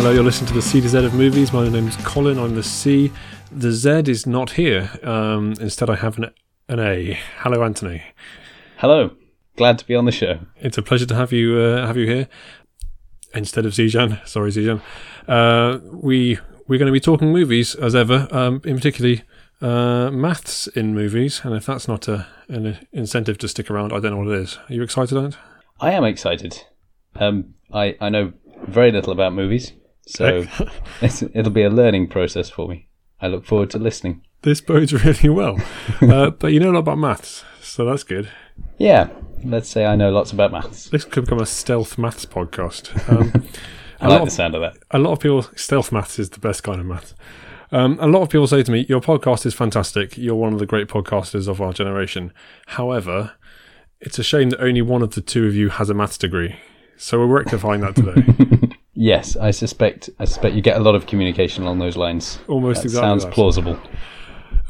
Hello, you're listening to the C to Z of movies. My name is Colin. I'm the C. The Z is not here. Um, instead, I have an, an A. Hello, Anthony. Hello. Glad to be on the show. It's a pleasure to have you uh, have you here instead of Zijan. Sorry, Zijan. Uh, we we're going to be talking movies as ever, um, in particularly uh, maths in movies. And if that's not a, an incentive to stick around, I don't know what it is. Are you excited, Ant? I am excited. Um, I I know very little about movies, so it's, it'll be a learning process for me. I look forward to listening. This bodes really well. uh, but you know a lot about maths, so that's good. Yeah, let's say I know lots about maths. This could become a stealth maths podcast. Um, I like the of- sound of that. a lot of people stealth maths is the best kind of maths. Um, a lot of people say to me, "Your podcast is fantastic. You're one of the great podcasters of our generation." However, it's a shame that only one of the two of you has a maths degree. So we're rectifying that today. Yes, I suspect. I suspect you get a lot of communication along those lines. Almost That exactly. sounds that. plausible.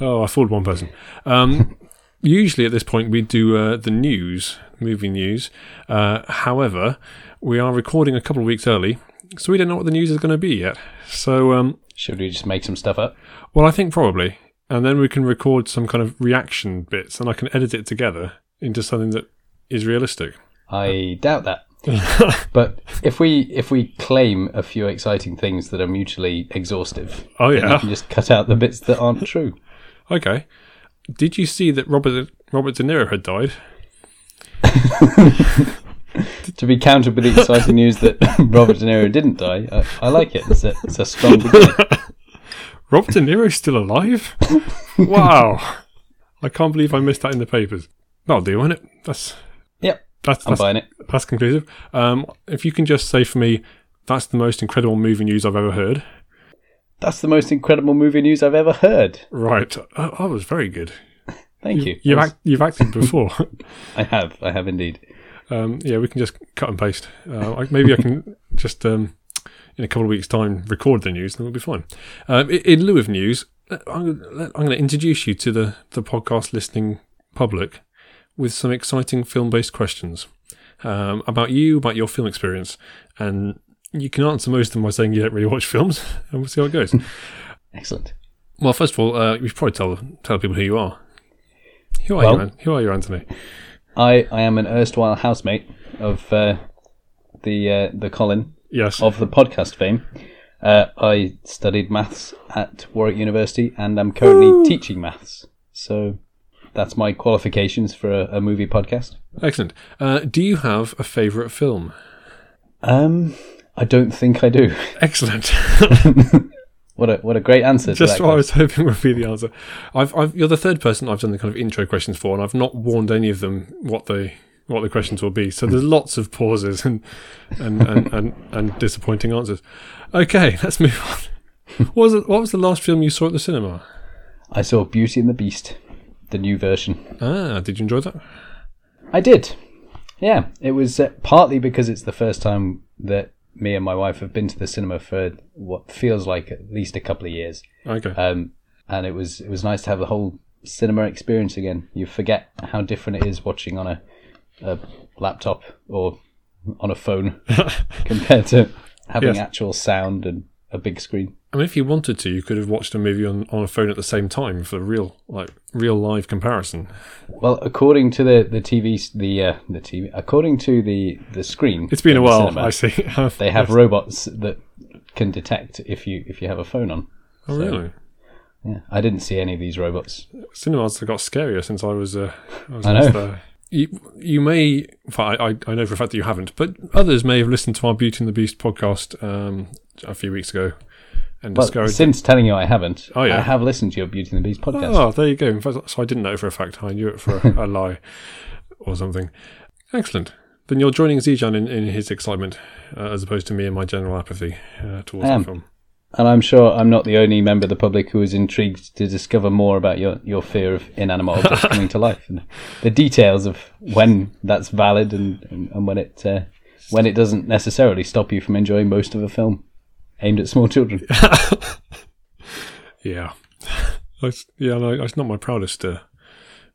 Oh, I fooled one person. Um, usually at this point we do uh, the news, movie news. Uh, however, we are recording a couple of weeks early, so we don't know what the news is going to be yet. So, um, Should we just make some stuff up? well, I think probably, and then we can record some kind of reaction bits, and I can edit it together into something that is realistic. I doubt that. But if we if we claim a few exciting things that are mutually exhaustive, Oh then you can just cut out the bits that aren't true. Okay. Did you see that Robert Robert De Niro had died? To be countered with the exciting news that Robert De Niro didn't die, I, I like it. It's a, it's a strong beginning. Robert De Niro's still alive? wow. I can't believe I missed that in the papers. That'll do, won't it? That's Yep, that's I'm buying it. That's conclusive. Um, if you can just say for me, that's the most incredible movie news I've ever heard. That's the most incredible movie news I've ever heard. Right. Oh, that was very good. Thank you. You've, was- act, you've acted before. I have. I have indeed. um, yeah, we can just cut and paste. Uh, I, maybe I can just, um, in a couple of weeks' time, record the news and we'll be fine. Um, in, in lieu of news, uh, I'm, gonna- I'm going to introduce you to the, the podcast listening public with some exciting film based questions um, about you, about your film experience. And you can answer most of them by saying you don't really watch films, and we'll see how it goes. Excellent. well, first of all, uh, you should probably tell, tell people who you are. Who are, Well- you, An- who are you, Anthony? I, I am an erstwhile housemate of uh, the uh, the Colin Yes. of the podcast fame. Uh, I studied maths at Warwick University, and I'm currently teaching maths. So that's my qualifications for a, a movie podcast. Excellent. Uh, do you have a favourite film? Um, I don't think I do. Excellent. What a what a great answer. Just what that I was hoping would be the answer. I've, I've, you're the third person I've done the kind of intro questions for, and I've not warned any of them what the what the questions will be. So there's lots of pauses and and, and, and, and disappointing answers. Okay, let's move on. What was, it, what was the last film you saw at the cinema? I saw Beauty and the Beast, the new version. Ah, did you enjoy that? I did. Yeah, it was uh, partly because it's the first time that me and my wife have been to the cinema for what feels like at least a couple of years. Okay. Um, and it was it was nice to have the whole cinema experience again. You forget how different it is watching on a, a laptop or on a phone compared to having Yes. actual sound and a big screen. I mean, if you wanted to, you could have watched a movie on, on a phone at the same time for real, like real live comparison. Well, according to the the TV the uh, the TV according to the the screen, It's been a while. cinema, I see. They have robots that can detect if you if you have a phone on. Oh, really? Yeah, I didn't see any of these robots. cinemas have got scarier since I was. Uh, I, was I know. there. You, you may, I, I know for a fact that you haven't, but others may have listened to our Beauty and the Beast podcast um, a few weeks ago and Well, since telling you I haven't, Oh, yeah. I have listened to your Beauty and the Beast podcast. oh, there you go. Fact, so I didn't know for a fact. I knew it for a, a lie or something. Excellent. Then you're joining Zijan in, in his excitement, uh, as opposed to me and my general apathy uh, towards the film. And I'm sure I'm not the only member of the public who is intrigued to discover more about your, your fear of inanimate objects coming to life and the details of when that's valid and, and, and when it uh, when it doesn't necessarily stop you from enjoying most of a film aimed at small children. Yeah. It's, yeah, no, not my proudest uh,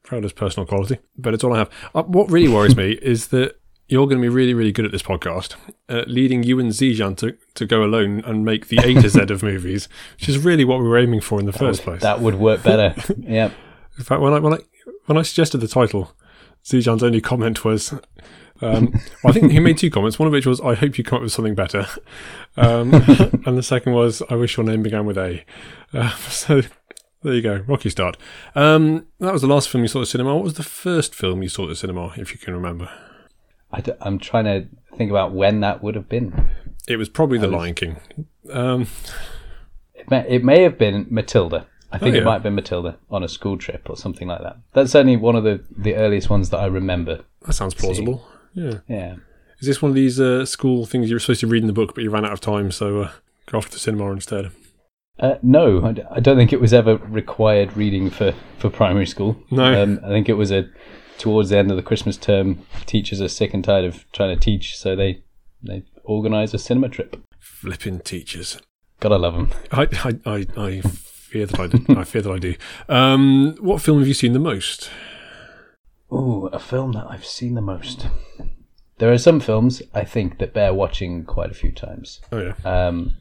proudest personal quality, but it's all I have. Uh, what really worries me is that you're going to be really, really good at this podcast, uh, leading you and Zijan to, to go alone and make the A to Z of movies, which is really what we were aiming for in the first place. That would work better. yeah. In fact, when I when I when I suggested the title, Zijan's only comment was, um, well, I think he made two comments. One of which was, "I hope you come up with something better," um, and the second was, "I wish your name began with A." Uh, so there you go, rocky start. Um, that was the last film you saw at the cinema. What was the first film you saw at the cinema, if you can remember? I d- I'm trying to think about when that would have been. It was probably The Lion King. Um, It may, it may have been Matilda. I think Oh, it might have been Matilda on a school trip or something like that. That's certainly one of the, the earliest ones that I remember. that sounds plausible. Yeah. Yeah. Is this one of these uh, school things you were supposed to read in the book, but you ran out of time, so uh, go off to the cinema instead? Uh, no, I, d- I don't think it was ever required reading for, for primary school. No. Um, I think it was a towards the end of the Christmas term. Teachers are sick and tired of trying to teach, so they they organise a cinema trip. Flipping teachers. Gotta love them. I, I, I, I fear that I, do. I fear that I do. Um, what film have you seen the most? Oh, a film that I've seen the most. There are some films I think that bear watching quite a few times. Oh yeah, Um,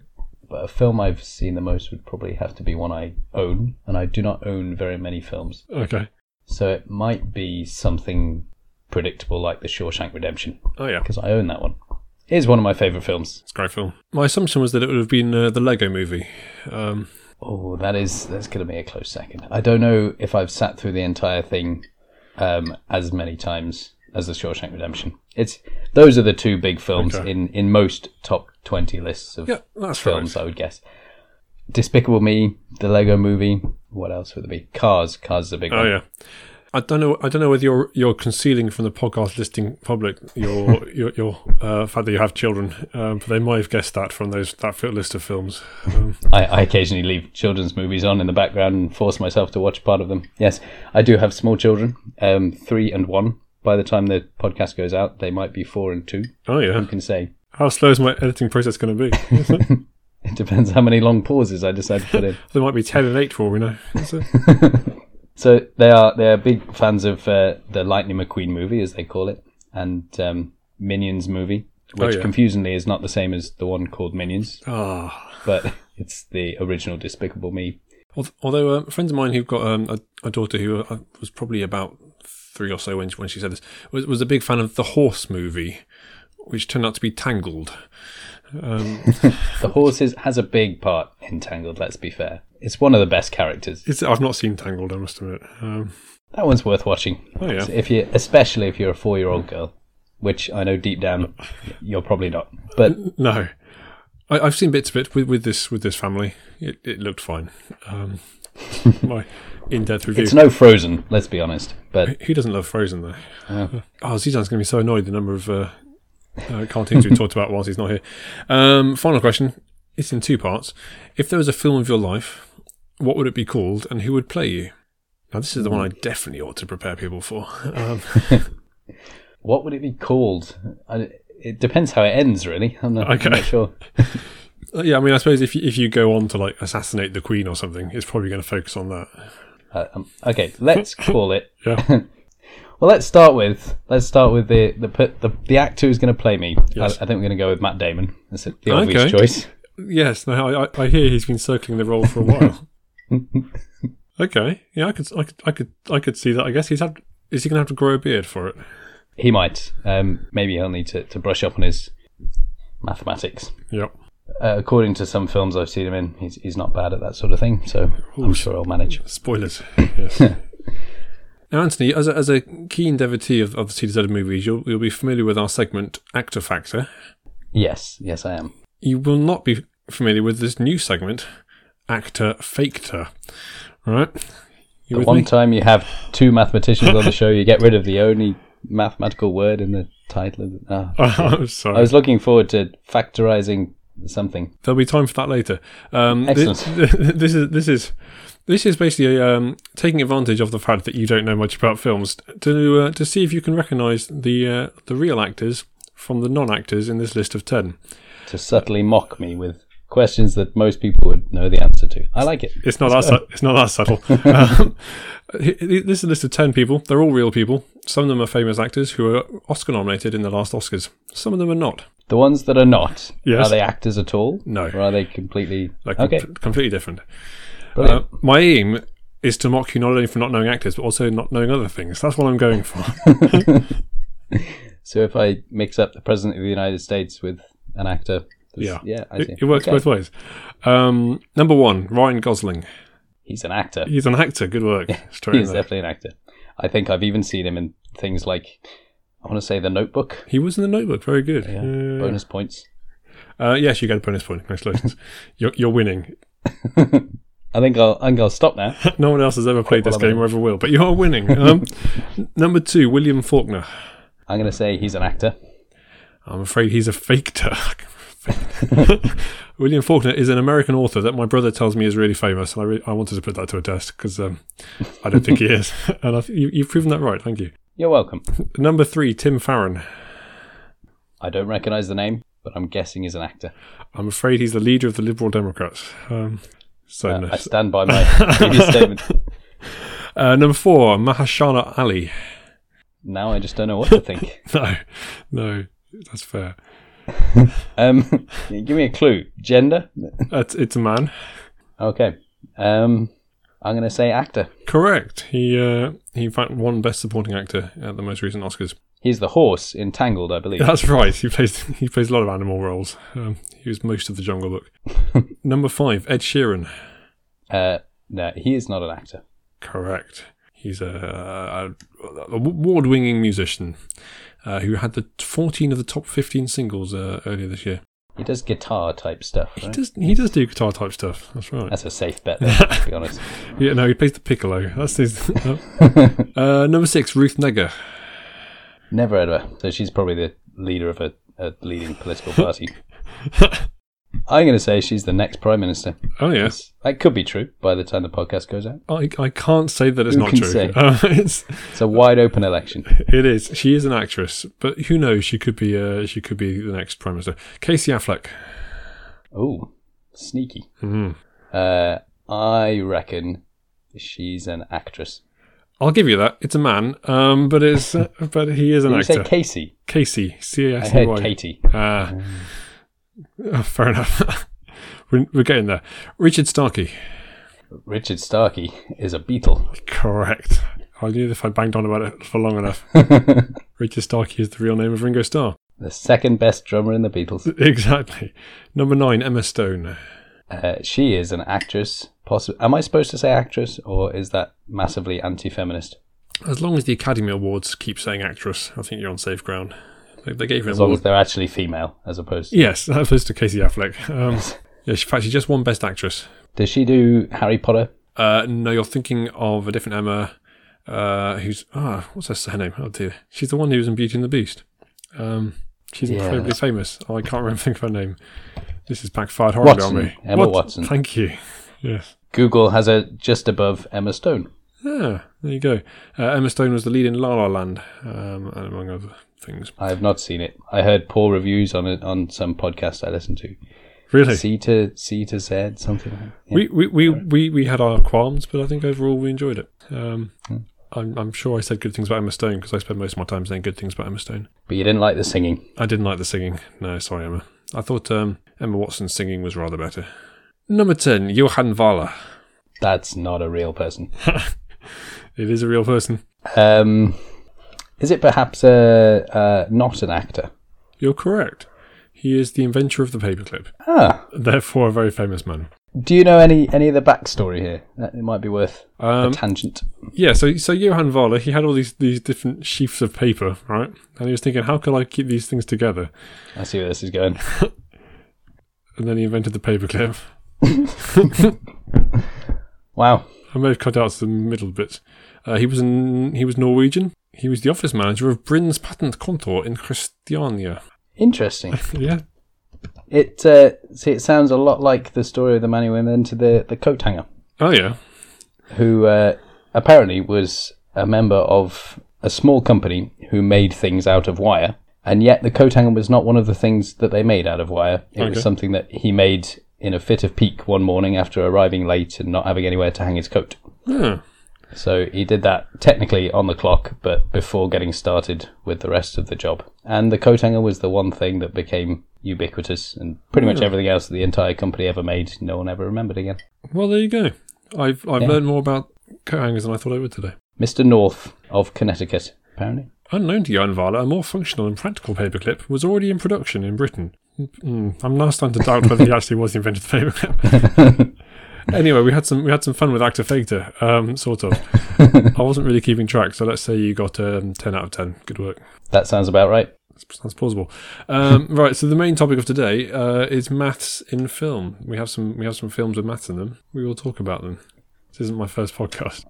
but a film I've seen the most would probably have to be one I own, and I do not own very many films. okay. So it might be something predictable like The Shawshank Redemption, Oh yeah, because I own that one. It is one of my favourite films. it's a great film. My assumption was that it would have been uh, the Lego Movie. Um, Oh, that is that's going to be a close second. I don't know if I've sat through the entire thing um, as many times as The Shawshank Redemption. It's those are the two big films Okay. in in most top twenty lists of yeah, films, right. I would guess. Despicable Me, the Lego Movie. What else would there be? Cars. Cars is a big Oh one. yeah. I don't know. I don't know whether you're you're concealing from the podcast listing public your your your uh, fact that you have children, um, but they might have guessed that from those that list of films. Um, I, I occasionally leave children's movies on in the background and force myself to watch part of them. Yes, I do have small children, um, three and one. By the time the podcast goes out, they might be four and two. oh yeah. Who can say? How slow is my editing process going to be? It depends how many long pauses I decide to put in. there might be ten and eight for all we know. So, So they are they are big fans of uh, the Lightning McQueen movie, as they call it, and um, Minions movie, which Oh, yeah. confusingly is not the same as the one called Minions, ah. but it's the original Despicable Me. Although uh, friends of mine who've got um, a, a daughter who uh, was probably about three or so when she, when she said this was, was a big fan of the horse movie, which turned out to be Tangled. Um, The horses has a big part in Tangled. Let's be fair; it's one of the best characters. it's, I've not seen Tangled, I must admit. Um, That one's worth watching. oh yeah, So if you, especially if you're a four-year-old girl, which I know deep down you're probably not. But no, I, I've seen bits of it with, with this with this family. It, it looked fine. Um, my in-depth review. it's no Frozen. Let's be honest. But Who doesn't love Frozen though? uh, Oh, Zijan's going to be so annoyed the number of uh, uh, cartoons we talked about whilst he's not here. Um, final question. It's in two parts. If there was a film of your life, what would it be called and who would play you? Now, this is the one I definitely ought to prepare people for. Um, what would it be called? I, it depends how it ends, really. I'm not, I'm not sure. yeah, I mean, I suppose if you, if you go on to like assassinate the Queen or something, it's probably going to focus on that. Uh, um, okay, let's call it. Yeah. Well, let's start with let's start with the the the, the, the actor who's going to play me. Yes. I, I think we're going to go with Matt Damon. That's the obvious Okay. choice. yes, no, I, I hear he's been circling the role for a while. okay, yeah, I could, I could, I could, I could see that. I guess he's had. Is he going to have to grow a beard for it? He might. Um, maybe he'll need to, to brush up on his mathematics. Yep. Uh, according to some films I've seen him in, he's he's not bad at that sort of thing. So I'm sure he'll manage. Spoilers. Yes. now, Anthony, as a, as a keen devotee of, of the C to Z movies, you'll, you'll be familiar with our segment Actor Factor. Yes, yes, I am. You will not be familiar with this new segment, Actor Fake-tor. Right? You The one me? time you have two mathematicians on the show, you get rid of the only mathematical word in the title. Of the, ah. I'm sorry. I was looking forward to factorizing something. There'll be time for that later. Um, Excellent. This, this is this is this is basically um, taking advantage of the fact that you don't know much about films to uh, to see if you can recognise the uh, the real actors from the non actors in this list of ten. To subtly mock me with questions that most people would know the answer to. I like it. It's not that. Su- it's not that subtle. um, this is a list of ten people. They're all real people. Some of them are famous actors who are Oscar nominated in the last Oscars. Some of them are not. The ones that are not, Yes. are they actors at all? No. Or are they completely. Like okay. com- completely different. Uh, my aim is to mock you not only for not knowing actors, but also not knowing other things. That's what I'm going for. so if I mix up the President of the United States with an actor. Yeah. Yeah, it, it works Okay. both ways. Um, number one, Ryan Gosling. He's an actor. He's an actor. Good work. Straight He's definitely an actor. I think I've even seen him in things like, I want to say The Notebook. He was in the Notebook. Very good. Yeah. Uh, Bonus points. uh, yes, you get a bonus point. Congratulations. you're, you're winning. I think I'll, I think I'll stop now. No one else has ever played this game or ever will, but you are winning. Um, number two, William Faulkner. I'm going to say he's an actor. I'm afraid he's a. Duck. William Faulkner is an American author that my brother tells me is really famous, and I, re- I wanted to put that to a test because um, I don't think he is, and I th- you, you've proven that right. Thank you. You're welcome. Number three, Tim Farron. I don't recognise the name, but I'm guessing he's an actor. I'm afraid he's the leader of the Liberal Democrats. Um, so Uh. I stand by my previous statement. Uh, number four, Mahershala Ali. Now I just don't know what to think. No, no, that's fair. Um, give me a clue. Gender? It's, it's a man. Okay. Um, I'm going to say actor. Correct. He uh, he in fact won Best Supporting Actor at the most recent Oscars. He's the horse in Tangled, I believe. That's right. He plays he plays a lot of animal roles. Um, he was most of the Jungle Book. Number five, Ed Sheeran. Uh, no, he is not an actor. Correct. He's a, a award-winning musician uh, who had the 14 of the top 15 singles uh, earlier this year. He does guitar type stuff. He does he does do guitar type stuff. That's right. That's a safe bet, there, to be honest. Yeah, no, he plays the piccolo. That's his. uh, number six, Ruth Negga. Never heard of her. So she's probably the leader of a, a leading political party. I'm going to say she's the next prime minister. Oh yes, That could be true by the time the podcast goes out. I, I can't say that it's Who not true. Uh, it's It's a wide open election. it is. She is an actress, but who knows? She could be. Uh, she could be the next prime minister. Casey Affleck. Oh, sneaky. Mhm. Uh, I reckon she's an actress. I'll give you that. It's a man, um, but it's uh, but he is an Did you say. Casey? Casey. C A I S E heard Katie. Ah, Uh, fair enough. we're, we're getting there. Richard Starkey. Richard Starkey is a Beatle. Correct. I knew if I banged on about it for long enough. Richard Starkey is the real name of Ringo Starr. The second best drummer in the Beatles. Exactly. Number nine, Emma Stone. Uh, she is an actress. Possi- Am I supposed to say actress, or is that massively anti-feminist? As long as the Academy Awards keep saying actress, I think you're on safe ground. They, they gave her As long award. as they're actually female, as opposed. to... Yes, as opposed to Casey Affleck. Um, yeah, she, in fact, she just won Best Actress. Does she do Harry Potter? Uh, no, you're thinking of a different Emma, uh, who's ah, what's her surname? Oh dear, she's the one who was in Beauty and the Beast. Um, she's Yeah, incredibly famous. Oh, I can't remember think of her name. This has backfired horribly Watson, on me. Emma Watson. Thank you. Yes. Google has her just above Emma Stone. Yeah, there you go. Uh, Emma Stone was the lead in La La Land, um, and among other things. I have not seen it. I heard poor reviews on it on some podcast I listened to. Really, C to C to Z, something. Like that. Yeah. we, we, we, we, we had our qualms, but I think overall we enjoyed it. Um, Hmm. I'm, I'm sure I said good things about Emma Stone because I spend most of my time saying good things about Emma Stone. But you didn't like the singing. I didn't like the singing. No, sorry, Emma. I thought um, Emma Watson's singing was rather better. Number 10, Johan Vaaler. That's not a real person. It is a real person. Um, is it perhaps uh, uh, not an actor? You're correct. He is the inventor of the paperclip, Ah, therefore a very famous man. do you know any any of the backstory here? That- It might be worth a Um, tangent. yeah, so so Johann Vaaler, he had all these these different sheafs of paper, right? And he was thinking, how can I keep these things together? I see where this is going. And then he invented the paperclip. Wow. I may have cut out some middle bit. Uh, he was in, he was Norwegian. He was the office manager of Bryn's Patent Contour in Christiania. Interesting. Yeah, It uh, see, it sounds a lot like the story of the man who invented the the coat hanger, oh yeah, who uh, apparently was a member of a small company who made things out of wire, and yet the coat hanger was not one of the things that they made out of wire. It Okay. was something that he made in a fit of pique one morning after arriving late and not having anywhere to hang his coat. Yeah. So he did that technically on the clock, but before getting started with the rest of the job. And the coat hanger was the one thing that became ubiquitous, and pretty much hmm. everything else that the entire company ever made, no one ever remembered again. Well, there you go. I've I've Yeah. learned more about coat hangers than I thought I would today. Mr. North of Connecticut, apparently. Unknown to Johan Vaaler, a more functional and practical paperclip was already in production in Britain. Mm, I'm now starting to doubt whether he actually was the inventor of the paperclip. anyway, we had some we had some fun with Actor Fake-tor, um, sort of. I wasn't really keeping track, so let's say you got um, ten out of ten. Good work. That sounds about right. Sounds plausible. Um, right, so the main topic of today uh, is maths in film. We have some we have some films with maths in them. We will talk about them. This isn't my first podcast.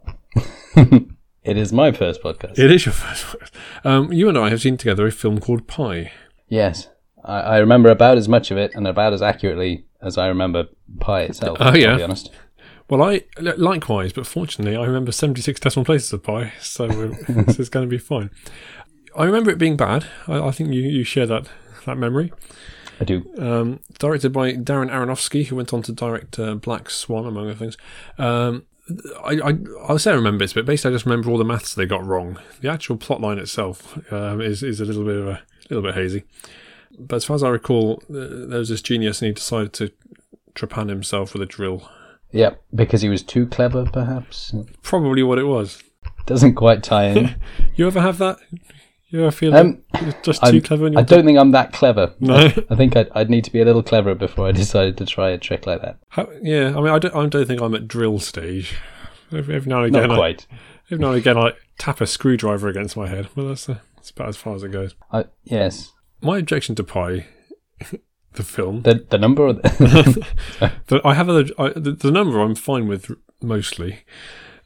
It is my first podcast. It is your first podcast. Um, you and I have seen together a film called Pi. Yes. I, I remember about as much of it and about as accurately as I remember Pi itself, Oh, yeah. I'll be honest. Well, I likewise, but fortunately, I remember seventy-six decimal places of pi, so this is going to be fine. I remember it being bad. I, I think you, you share that that memory. I do. Um, directed by Darren Aronofsky, who went on to direct uh, Black Swan, among other things. Um, I, I I'll say I remember this, but basically I just remember all the maths they got wrong. The actual plot line itself um, is is a little bit of a little bit hazy. But as far as I recall, uh, there was this genius, and he decided to trepan himself with a drill. Yeah, because he was too clever, perhaps. Probably what it was. Doesn't quite tie in. You ever have that? You ever feel Um, just I'm- too clever? I don't think I'm that clever. No. I think I'd, I'd need to be a little cleverer before I decided to try a trick like that. How, yeah, I mean, I don't, I don't think I'm at drill stage. Every, every now and Not again, I, quite. every now and again, I tap a screwdriver against my head. Well, that's, uh, that's about as far as it goes. I, yes. My objection to Pi, the film, The the number. The the, I have a, I, the, the number I'm fine with mostly.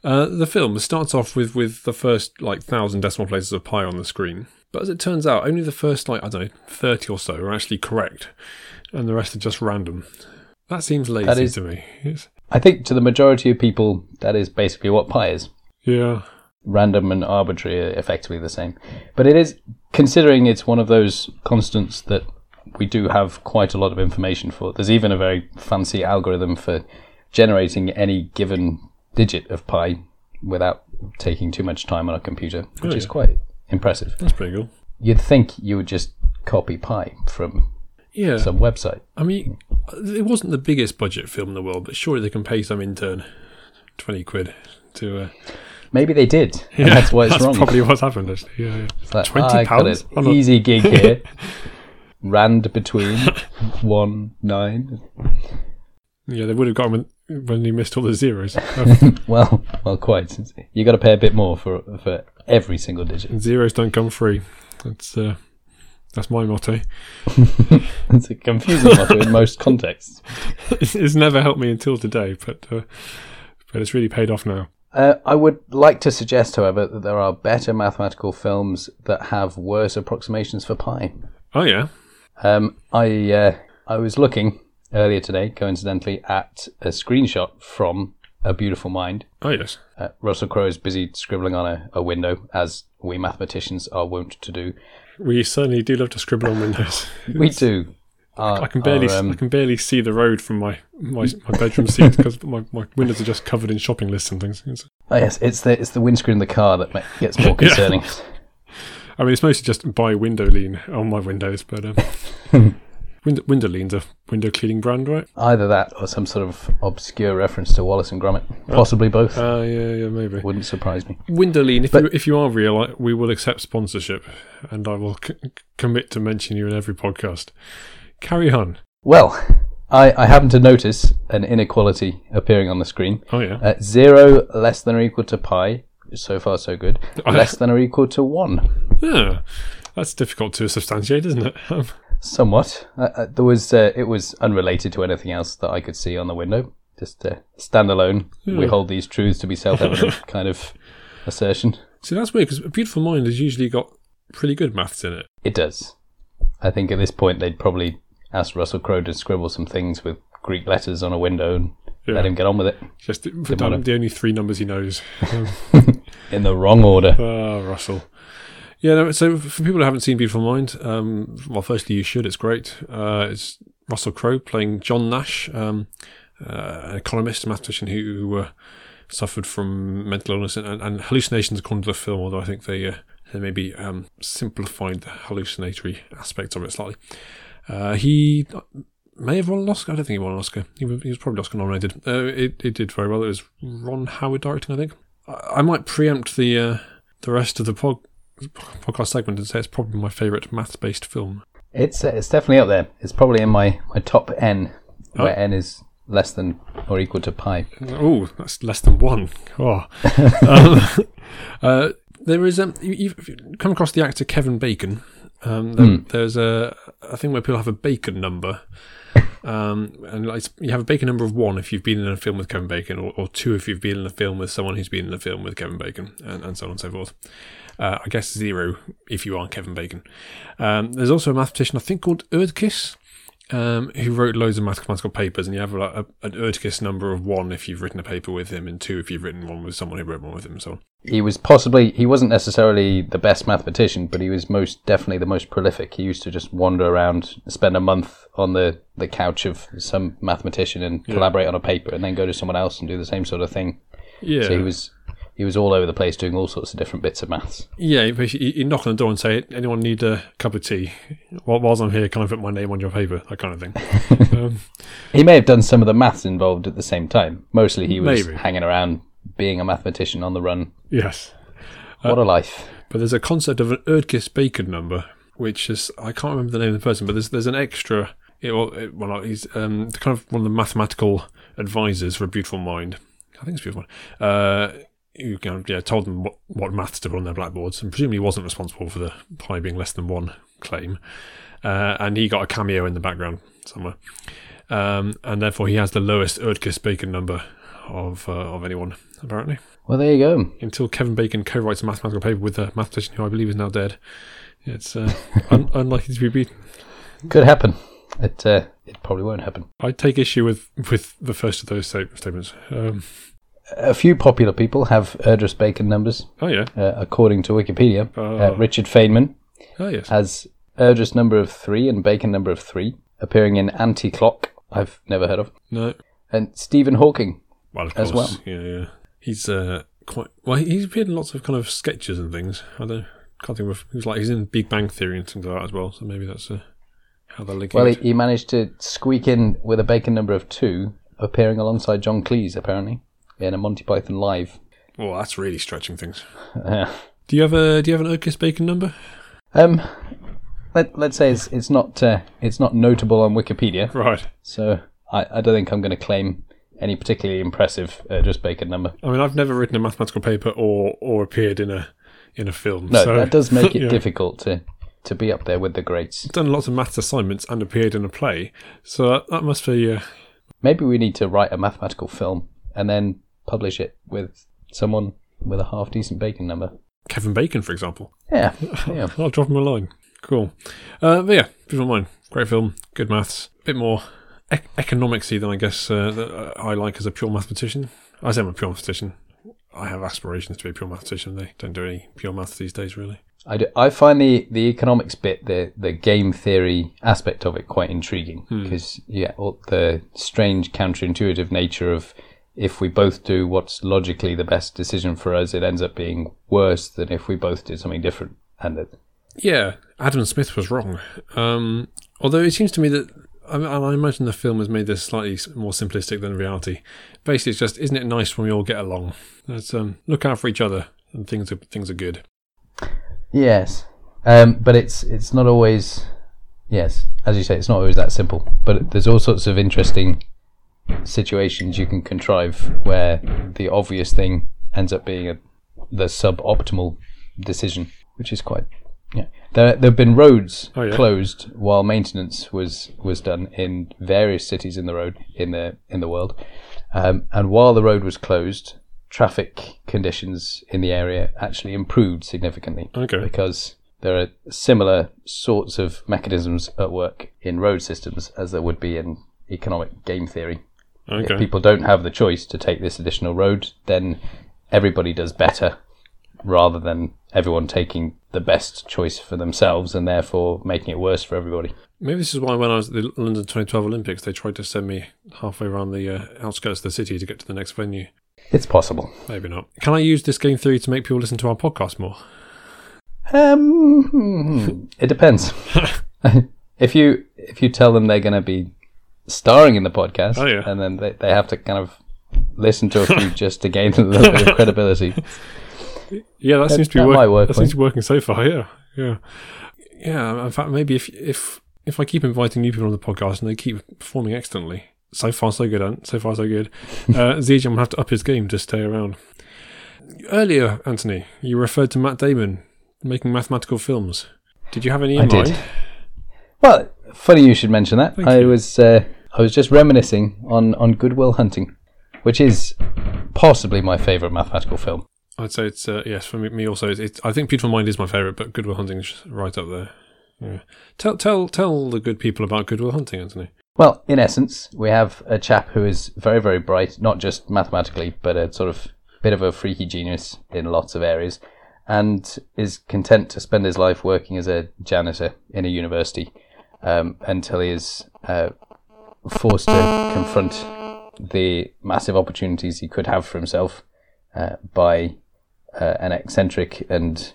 Uh, the film starts off with, with the first like thousand decimal places of pi on the screen, but as it turns out, only the first like I don't know thirty or so are actually correct, and the rest are just random. That seems lazy That is- to me. It's, I think to the majority of people, that is basically what pi is. yeah, Random and arbitrary are effectively the same. But it is, considering it's one of those constants that we do have quite a lot of information for. There's even a very fancy algorithm for generating any given digit of pi without taking too much time on a computer, which Oh, is quite impressive. that's pretty cool. You'd think you would just copy pi from Yeah, some website. I mean, it wasn't the biggest budget film in the world, but surely they can pay some intern twenty quid to. Uh, Maybe they did, and that's why it's that's wrong. probably what's happened. Actually, yeah, yeah. It's like, £20 got an easy gig here. Rand between one nine. yeah, they would have got him when, he missed all the zeros. Well, well, quite. You got to pay a bit more for for every single digit. zeros don't come free. That's uh, that's my motto. It's a confusing motto in most contexts. it's never helped me until today, but uh, but it's really paid off now. Uh, I would like to suggest, however, that there are better mathematical films that have worse approximations for pi. Oh yeah, Um, I uh, I was looking earlier today, coincidentally, at a screenshot from A Beautiful Mind. oh yes. Uh, Russell Crowe is busy scribbling on a, a window, as we mathematicians are wont to do. We certainly do love to scribble on windows. We do. Our- I can barely um, I can barely see the road from my my, my bedroom seat because my, my windows are just covered in shopping lists and things. Oh yes, it's the it's the windscreen in the car that gets more concerning. I mean, it's mostly just by Windolene on my windows, but um, window, Windolene's a window cleaning brand, right? Either that or some sort of obscure reference to Wallace and Gromit. Possibly both. Uh, yeah, yeah, maybe. Wouldn't surprise me. Windolene. If But- you if you are real, I, we will accept sponsorship, and I will c- commit to mention you in every podcast. Carry on. Well, I, I happen to notice an inequality appearing on the screen. Oh yeah. Uh, zero less than or equal to pi. So far, so good. Less than or equal to one. Yeah, that's difficult to substantiate, isn't it? Um, Somewhat. Uh, uh, there was. Uh, it was unrelated to anything else that I could see on the window. Just uh, standalone. We Hmm. hold these truths to be self-evident kind of assertion. see, that's weird because a beautiful mind has usually got pretty good maths in it. It does. I think at this point they'd probably ask Russell Crowe to scribble some things with Greek letters on a window and Yeah. let him get on with it Just the, matter. the only three numbers he knows. Um, in the wrong order. Ah, Russell. Yeah, no, so for people who haven't seen Beautiful Mind, um, well, firstly, you should. It's great. Uh, it's Russell Crowe playing John Nash, um, uh, an economist, a mathematician who, who uh, suffered from mental illness and, and, hallucinations according to the film, although I think they, uh, they maybe um, simplified the hallucinatory aspects of it slightly. Uh, he may have won an Oscar. I don't think he won an Oscar. He was, he was probably Oscar nominated. Uh, it, it did very well. It was Ron Howard directing, I think. I, I might preempt the uh, the rest of the pod, podcast segment and say it's probably my favourite maths based film. It's uh, it's definitely up there. It's probably in my, my top n, where oh. n is less than or equal to pi. Oh, that's less than one. Oh. um, uh, there is um, you, have come across the actor Kevin Bacon. Um, there, mm. There's a, a thing where people have a bacon number, um, and like you have a Bacon number of one if you've been in a film with Kevin Bacon, or, or two if you've been in a film with someone who's been in a film with Kevin Bacon, and, and so on and so forth. Uh, I guess zero if you aren't Kevin Bacon. Um, there's also a mathematician I think called Erdős, um, who wrote loads of mathematical papers, and you have like a, an Erdős number of one if you've written a paper with him, and two if you've written one with someone who wrote one with him, and so on. He was possibly he wasn't necessarily the best mathematician, but he was most definitely the most prolific. He used to just wander around, spend a month on the, the couch of some mathematician and yeah. collaborate on a paper, and then go to someone else and do the same sort of thing. Yeah. So he was he was all over the place doing all sorts of different bits of maths. Yeah, you, knock on the door and say, "Anyone need a cup of tea?" Whilst I'm here, can I put my name on your paper? That kind of thing. um, he may have done some of the maths involved at the same time. Mostly, he was maybe. hanging around, being a mathematician on the run. Yes, what uh, a life! But there's a concept of an Erdős Bacon number, which is I can't remember the name of the person, but there's there's an extra. It, well, it, well, he's um, kind of one of the mathematical advisors for a beautiful mind. I think it's beautiful. Uh, who kind of, yeah, told them what, what maths to put on their blackboards, and presumably wasn't responsible for the pi being less than one claim. Uh, and he got a cameo in the background somewhere. Um, and therefore, he has the lowest Erdős Bacon number of uh, of anyone, apparently. Well, there you go. Until Kevin Bacon co writes a mathematical paper with a mathematician who I believe is now dead. It's uh, un- unlikely to be beaten. Could happen. It uh, it probably won't happen. I take issue with, with the first of those statements. Um, a few popular people have Erdős Bacon numbers. Oh yeah. Uh, according to Wikipedia, uh, Richard Feynman oh, yes. has Erdős number of three and Bacon number of three, appearing in Anti Clock. I've never heard of. No. And Stephen Hawking. Well, as well. Yeah, yeah. He's uh, quite well. He's appeared in lots of kind of sketches and things. I don't can't think of. He was like he's in Big Bang Theory and things like that as well. So maybe that's uh, how they're linking. Well, he, he managed to squeak in with a Bacon number of two, appearing alongside John Cleese apparently in a Monty Python live. Well, that's really stretching things. Do you have a Do you have an Erdős Bacon number? Um, let Let's say it's it's not uh, it's not notable on Wikipedia. Right. So I, I don't think I'm going to claim any particularly impressive uh, just Bacon number. I mean, I've never written a mathematical paper or or appeared in a in a film. No, so, that does make it yeah. difficult to to be up there with the greats. I've done lots of maths assignments and appeared in a play, so that must be. Uh... Maybe we need to write a mathematical film and then publish it with someone with a half decent bacon number. Kevin Bacon, for example. Yeah, yeah. I'll drop him a line. Cool. Uh, but yeah, Beautiful Mind. Great film. Good maths. A bit more e- economicsy than I guess uh, that uh, I like as a pure mathematician. I say I'm a pure mathematician. I have aspirations to be a pure mathematician. They don't do any pure maths these days, really. I, do, I find the, the economics bit, the the game theory aspect of it, quite intriguing because hmm. yeah, all the strange counterintuitive nature of if we both do what's logically the best decision for us, it ends up being worse than if we both did something different. And it, yeah, Adam Smith was wrong. Um, although it seems to me that I, I, imagine the film has made this slightly more simplistic than reality. Basically, it's just isn't it nice when we all get along? Let's um, look out for each other, and things are things are good. Yes, um, but it's it's not always. Yes, as you say, it's not always that simple. But there's all sorts of interesting situations you can contrive where the obvious thing ends up being a, the suboptimal decision, which is quite yeah. There there have been roads oh, yeah. closed while maintenance was was done in various cities in the road in the in the world, um, and while the road was closed, traffic conditions in the area actually improved significantly. Okay. Because there are similar sorts of mechanisms at work in road systems as there would be in economic game theory. Okay. If people don't have the choice to take this additional road, then everybody does better rather than everyone taking the best choice for themselves and therefore making it worse for everybody. Maybe this is why when I was at the London 2012 Olympics, they tried to send me halfway around the uh, outskirts of the city to get to the next venue. It's possible. Maybe not. Can I use this game theory to make people listen to our podcast more? Um, it depends. if you if you tell them they're going to be starring in the podcast, Oh, yeah. and then they, they have to kind of listen to a few just to gain a little bit of credibility. Yeah, that, seems to be that work- work, That seems to be working so far. Yeah, yeah, yeah. In fact, maybe if if if I keep inviting new people on the podcast and they keep performing excellently, so far so good, Ant. So far so good. Uh, Zijan will have to up his game to stay around. Earlier, Anthony, you referred to Matt Damon making mathematical films. Did you have any in I did. mind? Well, funny you should mention that. Thank I you. was uh, I was just reminiscing on on Good Will Hunting, which is possibly my favourite mathematical film. I'd say it's uh, yes for me, also. It's, it's, I think Beautiful Mind is my favourite, but Good Will Hunting is right up there. Yeah. Tell tell tell the good people about Good Will Hunting, Anthony. Well, in essence, we have a chap who is very, very bright, not just mathematically, but a sort of bit of a freaky genius in lots of areas, and is content to spend his life working as a janitor in a university um, until he is uh, forced to confront the massive opportunities he could have for himself uh, by uh, an eccentric and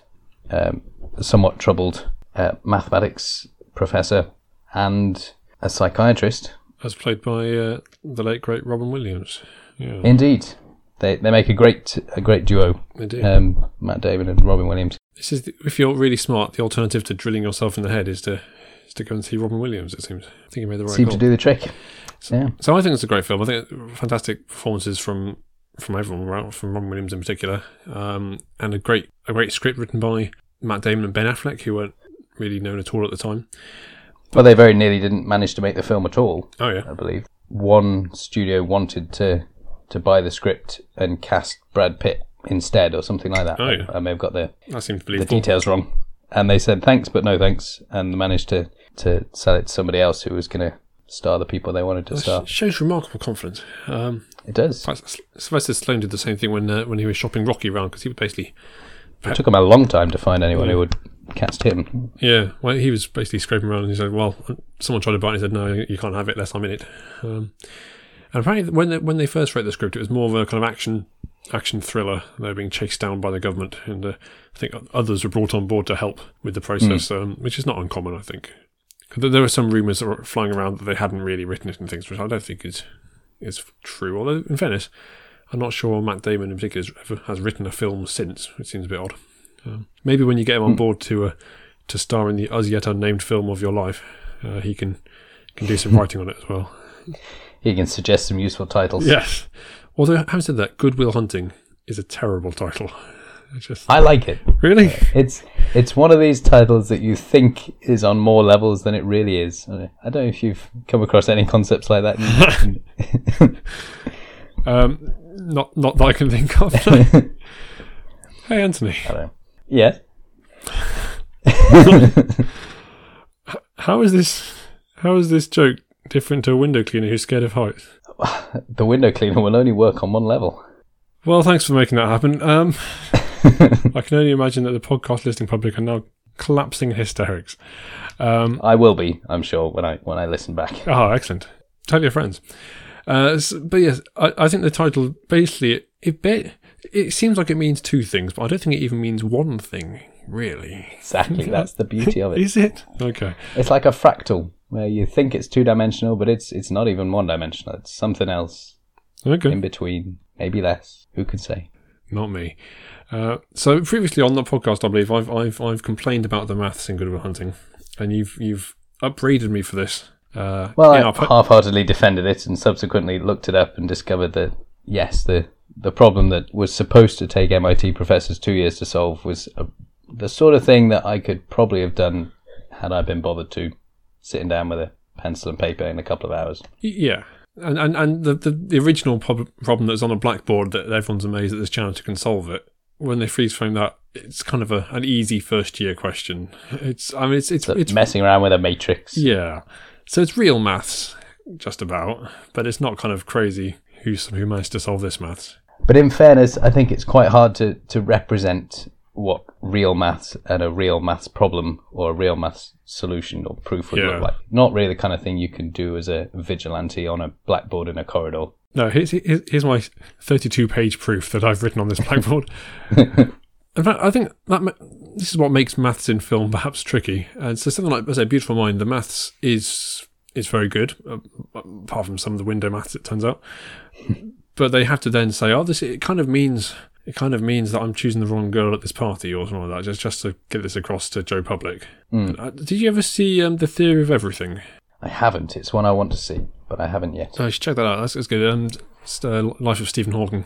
um, somewhat troubled uh, mathematics professor and a psychiatrist As played by uh, the late great Robin Williams. Yeah, Indeed, they they make a great a great duo. they do. Um, Matt Damon and Robin Williams. This is the, if you're really smart, the alternative to drilling yourself in the head is to is to go and see Robin Williams. It seems. I think he made the right Seem call. to do the trick. Yeah, So I think it's a great film. I think fantastic performances from from everyone, from Robin Williams in particular, um, and a great a great script written by Matt Damon and Ben Affleck, who weren't really known at all at the time. well, they very nearly didn't manage to make the film at all. Oh yeah, I believe one studio wanted to to buy the script and cast Brad Pitt instead, or something like that. Oh, yeah. I may have got the the details wrong. And they said thanks, but no thanks, and managed to to sell it to somebody else who was going to star the people they wanted to star. It shows remarkable confidence. Um, It does. Sylvester Stallone did the same thing when uh, when he was shopping Rocky around because he was basically It took him a long time to find anyone who would cast him. Yeah, well, he was basically scraping around and he said, "Well, someone tried to buy it." and he said, "No, you can't have it unless I'm in it." Um, and apparently, when they, when they first wrote the script, it was more of a kind of action action thriller. They were being chased down by the government, and uh, I think others were brought on board to help with the process, um, which is not uncommon. I think there were some rumours flying around that they hadn't really written it and things, which I don't think is is true. Although, in fairness, I'm not sure Matt Damon in particular has, has written a film since, which seems a bit odd. Um, maybe when you get him on board to uh, to star in the as yet unnamed film of your life, uh, he can can do some writing on it as well. He can suggest some useful titles. Yes. Although, having said that, Good Will Hunting is a terrible title. It's just I like it. really. It's it's one of these titles that you think is on more levels than it really is. I don't know if you've come across any concepts like that. Um, not not that I can think of. hey, Anthony, I. Yeah. how is this? How is this joke different to a window cleaner who's scared of heights? The window cleaner will only work on one level. Well, thanks for making that happen. Um, I can only imagine that the podcast listening public are now collapsing in hysterics. Um, I will be, I'm sure, when I when I listen back. Oh, excellent. Tell your friends. Uh, s- but yes, I, I think the title basically it, it it seems like it means two things, but I don't think it even means one thing really. Exactly, that's the beauty of it. Is it? Okay. It's like a fractal where you think it's two dimensional, but it's it's not even one dimensional. It's something else Okay. in between, maybe less. Who could say? Not me. Uh, so previously on the podcast, I believe I've I've I've complained about the maths in Good Will Hunting, and you've you've upbraided me for this. Uh, Well, I po- half-heartedly defended it and subsequently looked it up and discovered that yes, the the problem that was supposed to take MIT professors two years to solve was a, the sort of thing that I could probably have done had I been bothered to, sitting down with a pencil and paper in a couple of hours. Yeah. And and, and the, the, the original prob- problem that's on a blackboard that everyone's amazed that this janitor can solve it. When they freeze frame that, it's kind of a, an easy first year question. It's I mean it's it's, So it's messing around with a matrix. yeah. So it's real maths, just about, but it's not kind of crazy who's who managed to solve this maths. But in fairness, I think it's quite hard to, to represent what real maths and a real maths problem or a real maths solution or proof would Yeah. look like. Not really the kind of thing you can do as a vigilante on a blackboard in a corridor. No, here's, here's my 32 page proof that I've written on this blackboard. in fact, I think that ma- this is what makes maths in film perhaps tricky. And so something like, I say, Beautiful Mind, the maths is is very good, uh, apart from some of the window maths, it turns out. but they have to then say, oh, this it kind of means it kind of means that I'm choosing the wrong girl at this party or something like that, just just to get this across to Joe Public. Uh, did you ever see um, the Theory of Everything? I haven't. It's one I want to see, but I haven't yet. Oh, you should check that out. That's, that's good. Um, the Life of Stephen Hawking.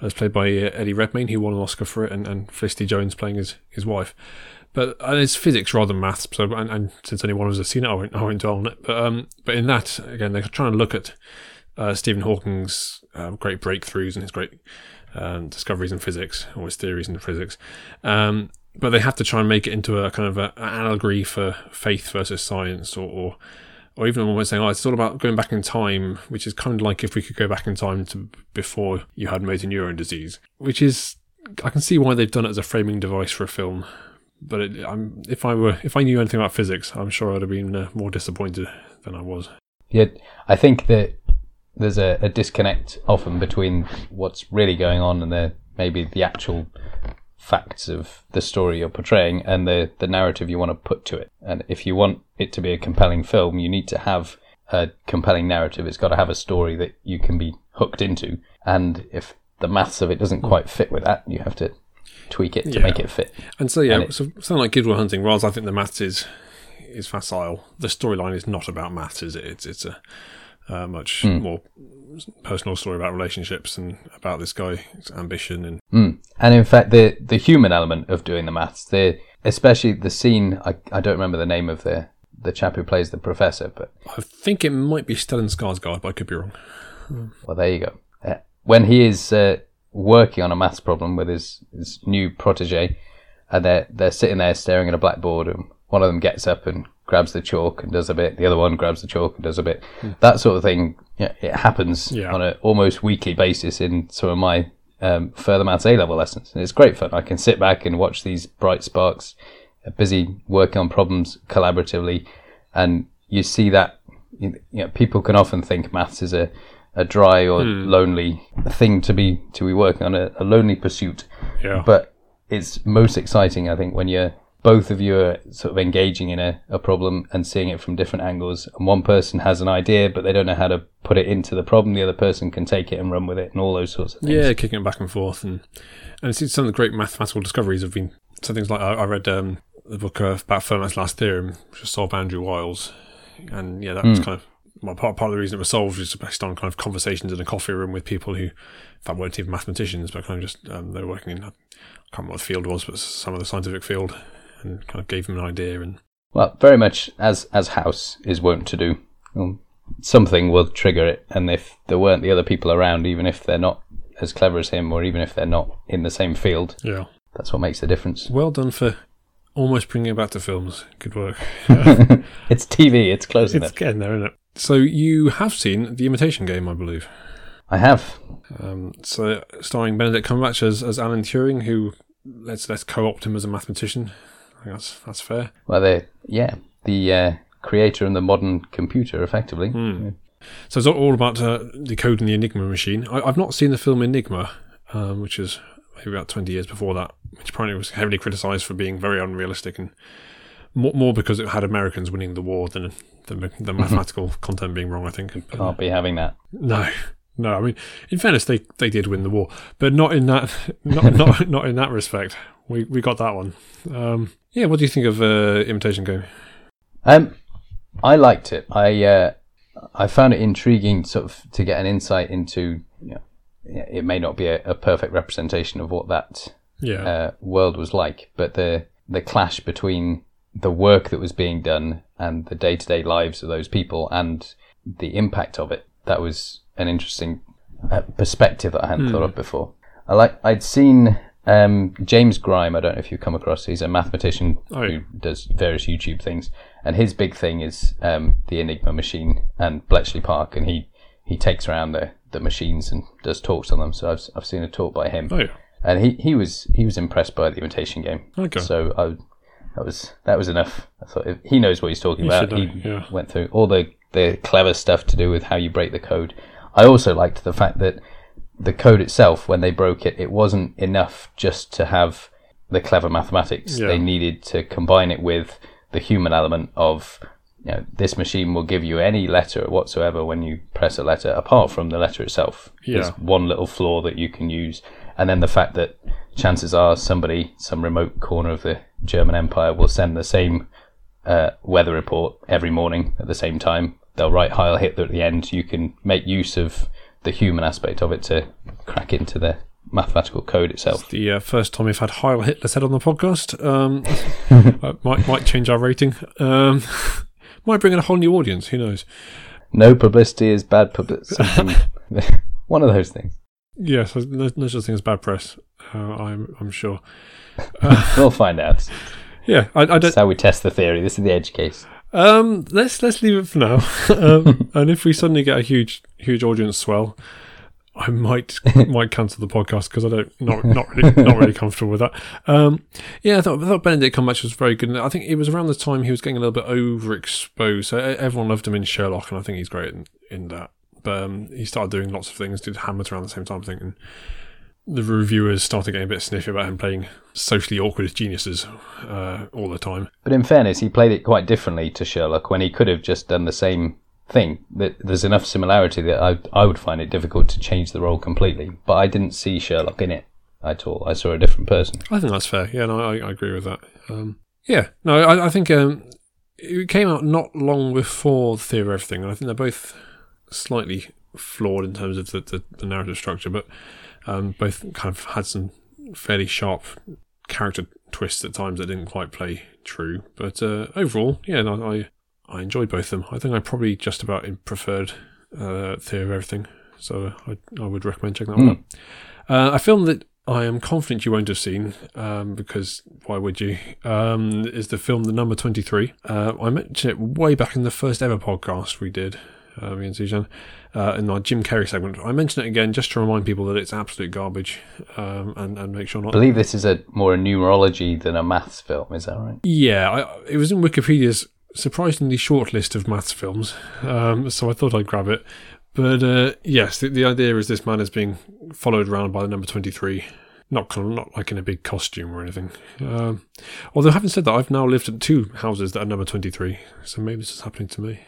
Uh, It's played by uh, Eddie Redmayne, who won an Oscar for it, and, and Felicity Jones playing his, his wife. But uh, it's physics rather than maths. So, and, and since only one of us has seen it, I won't, I won't dwell on it. But um, but in that, again, they're trying to look at uh, Stephen Hawking's uh, great breakthroughs and his great um, discoveries in physics, or his theories in physics. Um, but they have to try and make it into a kind of a, an allegory for faith versus science, or, or or even almost saying, oh, it's all about going back in time, which is kind of like if we could go back in time to before you had motor neuron disease, which is, I can see why they've done it as a framing device for a film. But it, if I were, if I knew anything about physics, I'm sure I'd have been uh, more disappointed than I was. Yeah, I think that there's a, a disconnect often between what's really going on and the maybe the actual facts of the story you're portraying and the, the narrative you want to put to it. And if you want it to be a compelling film, you need to have a compelling narrative. It's got to have a story that you can be hooked into. And if the maths of it doesn't quite fit with that, you have to tweak it to Yeah. make it fit. And so yeah, And it- so something like Good Will Hunting, whilst I think the maths is is facile, the storyline is not about maths, is it? It's it's a uh, much more personal story about relationships and about this guy's ambition and Mm. And in fact, the the human element of doing the maths, the especially the scene, I, I don't remember the name of the the chap who plays the professor, but I think it might be Stellan Skarsgård, but I could be wrong. well, there you go. Uh, when he is uh, working on a maths problem with his, his new protege, and they're they're sitting there staring at a blackboard, and one of them gets up and grabs the chalk and does a bit. The other one grabs the chalk and does a bit. That sort of thing. Yeah, it happens Yeah. on an almost weekly basis in some of my um, further maths A level lessons, and it's great fun. I can sit back and watch these bright sparks, uh, busy working on problems collaboratively, and you see that. You know, people can often think maths is a a dry or lonely thing to be to be working on a, a lonely pursuit Yeah. but it's most exciting, I think, when you're both of you are sort of engaging in a, a problem and seeing it from different angles. And one person has an idea, but they don't know how to put it into the problem. The other person can take it and run with it, and all those sorts of things. Yeah, kicking it back and forth, and and it's some of the great mathematical discoveries have been so things like I, I read um, the book uh, about Fermat's last theorem, which was solved by Andrew Wiles, and yeah, that was kind of well, part part of the reason it was solved was based on kind of conversations in a coffee room with people who, in fact, weren't even mathematicians, but kind of just um, they were working in I can't remember what the field was, but some of the scientific field, and kind of gave him an idea and Well, very much as as House is wont to do. Um, something will trigger it, and if there weren't the other people around, even if they're not as clever as him, or even if they're not in the same field, yeah, that's what makes the difference. well done for almost bringing it back to films. Good work. It's TV. It's close It's enough. getting there, isn't it? So you have seen the Imitation Game, I believe. I have. Um, so starring Benedict Cumberbatch as, as Alan Turing, who let's let's co-opt him as a mathematician. That's that's fair. Well, they yeah, the uh, creator and the modern computer, effectively. Hmm. So it's all- about uh, decoding the Enigma machine. I, I've not seen the film Enigma, um, which is maybe about twenty years before that, which apparently was heavily criticised for being very unrealistic and more, more because it had Americans winning the war than the, the mathematical content being wrong. I think. But, Can't be having that. No, no. I mean, in fairness, they, they did win the war, but not in that not not not in that respect. We we got that one. Um, yeah. What do you think of uh, Imitation Game? Um, I liked it. I uh, I found it intriguing, sort of, to get an insight into. You know, it may not be a, a perfect representation of what that Yeah, uh, world was like, but the the clash between the work that was being done and the day to day lives of those people and the impact of it that was an interesting uh, perspective that I hadn't thought of before. I like I'd seen um, James Grime. I don't know if you've come across. He's a mathematician Oh, yeah. who does various YouTube things, and his big thing is um, the Enigma machine and Bletchley Park, and he he takes around the the machines and does talks on them. So I've I've seen a talk by him oh yeah, and he, he was he was impressed by the Imitation Game. Okay. So I, that was that was enough. I thought if he knows what he's talking He about. He yeah. went through all the the clever stuff to do with how you break the code. I also liked the fact that the code itself, when they broke it, it wasn't enough just to have the clever mathematics. Yeah. They needed to combine it with the human element of you know, this machine will give you any letter whatsoever when you press a letter, apart from the letter itself. Yeah. There's one little flaw that you can use, and then the fact that chances are somebody, some remote corner of the German Empire, will send the same uh, weather report every morning at the same time. They'll write Heil Hitler at the end. You can make use of the human aspect of it to crack into the mathematical code itself. The uh, first time we've had Heil Hitler said on the podcast. Um, uh, might might change our rating. Um, might bring in a whole new audience. Who knows? No publicity is bad publicity. One of those things. Yes, no, no such thing as bad press. Uh, I'm I'm sure. We'll find out. Yeah, I, I don't. That's how we test the theory. This is the edge case. Um, let's let's leave it for now. um, and if we suddenly get a huge huge audience swell, I might might cancel the podcast because I don't not not really not really comfortable with that. Um, yeah, I thought, I thought Benedict Cumberbatch was very good. And I think it was around the time he was getting a little bit overexposed. So everyone loved him in Sherlock, and I think he's great in, in that. But um, he started doing lots of things, did Hamlet around the same time, I think, and the reviewers started getting a bit sniffy about him playing socially awkward geniuses uh, all the time. But in fairness, he played it quite differently to Sherlock when he could have just done the same thing. There's enough similarity that I I would find it difficult to change the role completely. But I didn't see Sherlock in it at all. I saw a different person. I think that's fair. Yeah, no, I, I agree with that. Um, yeah, no, I, I think um, it came out not long before the Theory of Everything, and I think they're both slightly flawed in terms of the, the, the narrative structure, but um, both kind of had some fairly sharp character twists at times that didn't quite play true. But uh, overall, yeah, no, I I enjoyed both of them. I think I probably just about preferred uh, Theory of Everything, so I, I would recommend checking that one out. Uh, a film that I am confident you won't have seen, um, because why would you? Um, is the film The Number 23. Uh, I mentioned it way back in the first ever podcast we did, uh, me and Susan, uh, in our Jim Carrey segment. I mention it again just to remind people that it's absolute garbage um, and, and make sure I not. believe this is a more a numerology than a maths film. Is that right? Yeah, I, it was in Wikipedia's surprisingly short list of maths films, um, so I thought I'd grab it. But uh, yes, the, the idea is this man is being followed around by the number 23. Not not like in a big costume or anything. Um, although, having said that, I've now lived at two houses that are number 23, so maybe this is happening to me.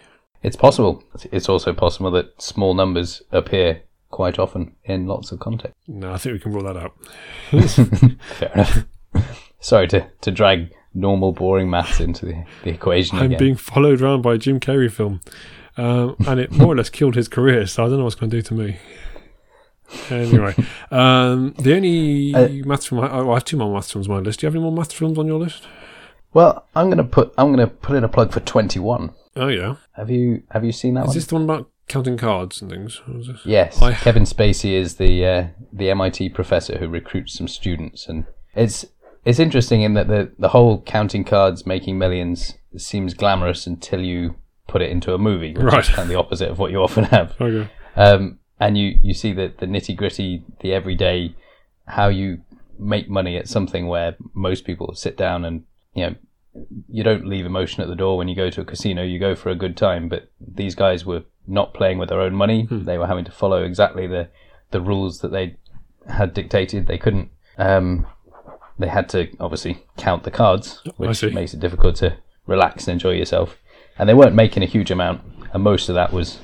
It's possible. It's also possible that small numbers appear quite often in lots of context. No, I think we can rule that out. Fair enough. Sorry to, to drag normal, boring maths into the, the equation I'm again. being followed around by a Jim Carrey film, um, and it more or less killed his career. So I don't know what's going to do to me. Anyway, um, the only Uh, maths film I, oh, I have two more maths films on my list. Do you have any more maths films on your list? Well, I'm gonna put I'm gonna put in a plug for Twenty One. Oh yeah, Have you have you seen that is one? this the one about counting cards and things? Yes, I- Kevin Spacey is the uh, the MIT professor who recruits some students, and it's it's interesting in that the the whole counting cards, making millions seems glamorous until you put it into a movie, which Right. is kind of the opposite of what you often have. Okay. Um, and you you see the the nitty gritty, the everyday, how you make money at something where most people sit down and you know you don't leave emotion at the door when you go to a casino. You go for a good time, but these guys were not playing with their own money. They were having to follow exactly the the rules that they had dictated. They couldn't. Um, they had to obviously count the cards, which makes it difficult to relax and enjoy yourself. And they weren't making a huge amount, and most of that was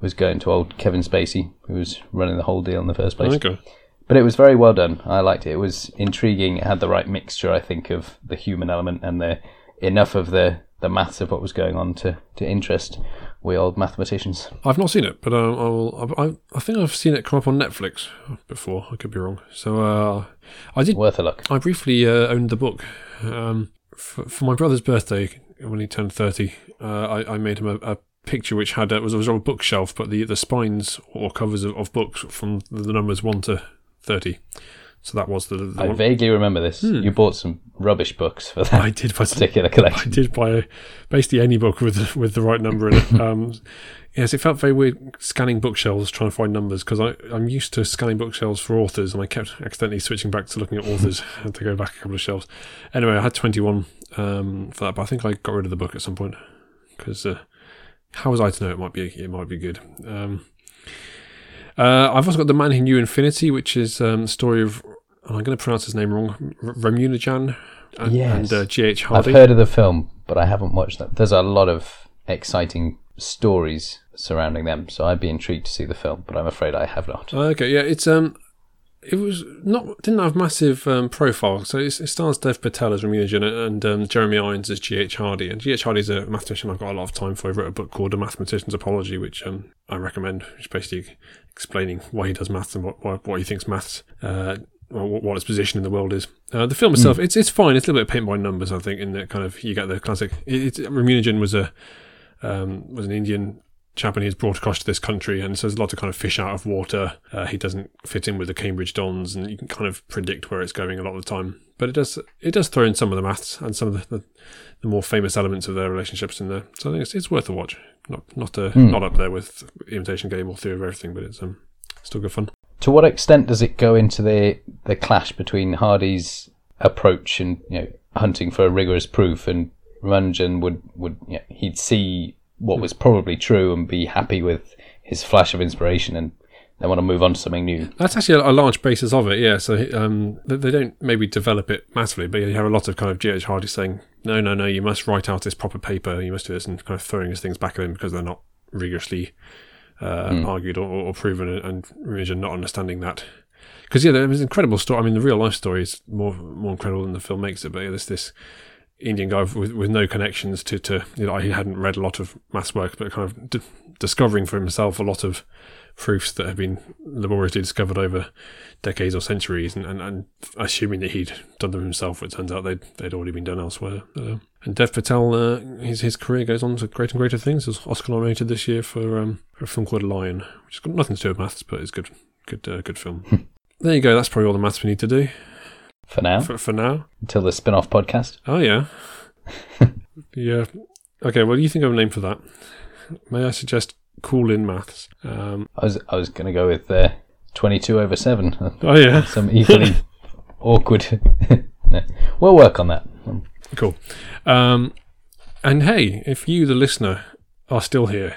was going to old Kevin Spacey, who was running the whole deal in the first place. Okay. But it was very well done. I liked it. It was intriguing. It had the right mixture, I think, of the human element and the enough of the the maths of what was going on to to interest we old mathematicians. I've not seen it, but um, I will. I, I, think I've seen it come up on Netflix before. I could be wrong. So uh, I did. Worth a look. I briefly uh, owned the book. Um, for, for my brother's birthday, when he turned 30, uh, I, I made him a, a picture which had, uh, was, was on a bookshelf, but the, the spines or covers of, of books from the numbers 1 to 30. So that was the, the I one. vaguely remember this. You bought some rubbish books for that I did buy some, particular collection. I did buy basically any book with with the right number in it. Um, yes, it felt very weird scanning bookshelves trying to find numbers because I'm used to scanning bookshelves for authors, and I kept accidentally switching back to looking at authors. I had to go back a couple of shelves. Anyway, I had 21 um, for that, but I think I got rid of the book at some point because uh, how was I to know it might be it might be good. Um, uh, I've also got the Man Who Knew Infinity, which is um, the story of I'm going to pronounce his name wrong, R- Ramanujan and, Yes. and uh, G.H. I've Hardy. heard of the film, but I haven't watched that. There's a lot of exciting stories surrounding them, so I'd be intrigued to see the film, but I'm afraid I have not. Okay, yeah, it's um, it was not didn't have massive um, profile. So it's, it stars Dev Patel as Ramanujan and um, Jeremy Irons as G.H. Hardy. And G.H. Hardy's a mathematician I've got a lot of time for. He wrote a book called A Mathematician's Apology, which um, I recommend. Which is basically explaining why he does maths and what what, what he thinks maths. Uh, what, what its position in the world is. Uh, the film itself, it's it's fine. It's a little bit paint by numbers, I think. In that kind of you get the classic. It, it, was a um, was an Indian he's brought across to this country and so there's a lot of kind of fish out of water. Uh, he doesn't fit in with the Cambridge Dons and you can kind of predict where it's going a lot of the time. But it does it does throw in some of the maths and some of the, the, the more famous elements of their relationships in there. So I think it's, it's worth a watch. Not not uh, not up there with Imitation Game or Theory of Everything, but it's um still good fun. To what extent does it go into the the clash between Hardy's approach and you know hunting for a rigorous proof, and Runjan would would you know, he'd see what was probably true and be happy with his flash of inspiration, and they want to move on to something new. That's actually a, a large basis of it, yeah. So um, they, they don't maybe develop it massively, but you have a lot of kind of G.H. Hardy saying, no, no, no, you must write out this proper paper, you must do this, and kind of throwing his things back at him because they're not rigorously uh, argued or, or proven, and, and not understanding that. Because yeah, there was an incredible story. I mean, the real life story is more more incredible than the film makes it. But yeah, there's this Indian guy with, with no connections to to you know he hadn't read a lot of maths work, but kind of d- discovering for himself a lot of proofs that have been laboriously discovered over decades or centuries, and, and, and assuming that he'd done them himself, it turns out they'd they'd already been done elsewhere. Uh, and Dev Patel, uh, his his career goes on to greater and greater things. He was Oscar nominated this year for um, for a film called Lion, which has got nothing to do with maths, but it's good good uh, good film. there you go. That's probably all the maths we need to do For now, for, for now. until the spin off podcast. Oh yeah, yeah. Okay, what do you think of a name for that? May I suggest Cool in Maths? Um, I was I was going to go with uh, 22 over 7. oh yeah, Some equally awkward. No. We'll work on that. cool. Um, and hey, if you, the listener, are still here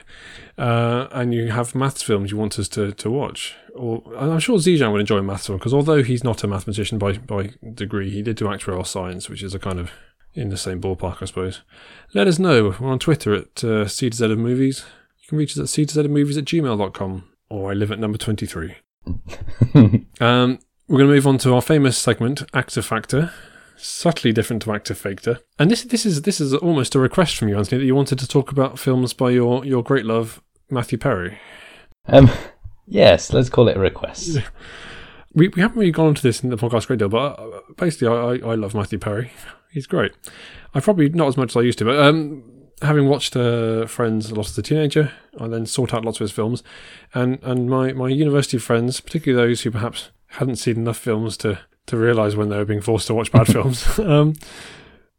uh, and you have maths films you want us to, to watch, or I'm sure Zijan would enjoy a maths film because although he's not a mathematician by by degree, he did do actuarial science, which is a kind of in the same ballpark, I suppose. Let us know. We're on Twitter at uh, C to Z of Movies. You can reach us at C to Z of Movies at gmail.com, or I live at number 23. Um, we're going to move on to our famous segment, Actor Fake-tor. Subtly different to Actor Factor, and this this is this is almost a request from you, Anthony, that you wanted to talk about films by your your great love Matthew Perry. Um, yes, let's call it a request. We we haven't really gone into this in the podcast great deal, but uh, basically, I, I I love Matthew Perry. He's great. I probably not as much as I used to, but um, having watched uh, Friends a lot as a teenager, I then sought out lots of his films, and and my my university friends, particularly those who perhaps hadn't seen enough films to to realise when they were being forced to watch bad films, um,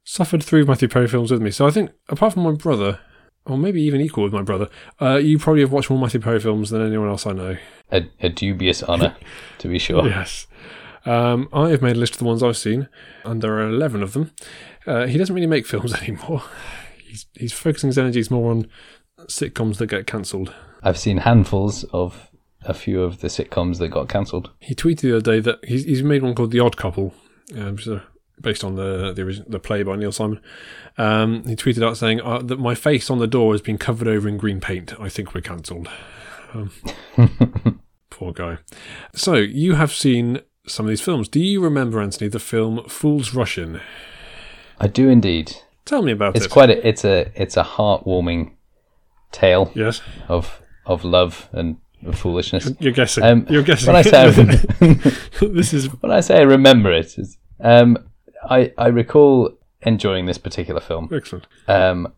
suffered through Matthew Perry films with me. So I think, apart from my brother, or maybe even equal with my brother, uh, you probably have watched more Matthew Perry films than anyone else I know. A, a dubious honour, to be sure. Yes. Um, I have made a list of the ones I've seen, and there are 11 of them. Uh, he doesn't really make films anymore. He's, he's focusing his energies more on sitcoms that get cancelled. I've seen handfuls of a few of the sitcoms that got cancelled. He tweeted the other day that he's, he's made one called The Odd Couple, um, which is a, based on the the, the play by Neil Simon. Um, he tweeted out saying uh, that my face on the door has been covered over in green paint. I think we're cancelled. Um, poor guy. So you have seen some of these films. Do you remember, Anthony, the film Fools Rush In? I do indeed. Tell me about It's it. It's quite a it's a it's a heartwarming tale yes, of of love and foolishness. you're guessing. Um, you're guessing. When I say I rem- this is when I say I remember it, it's, um, I I recall enjoying this particular film. excellent. Um,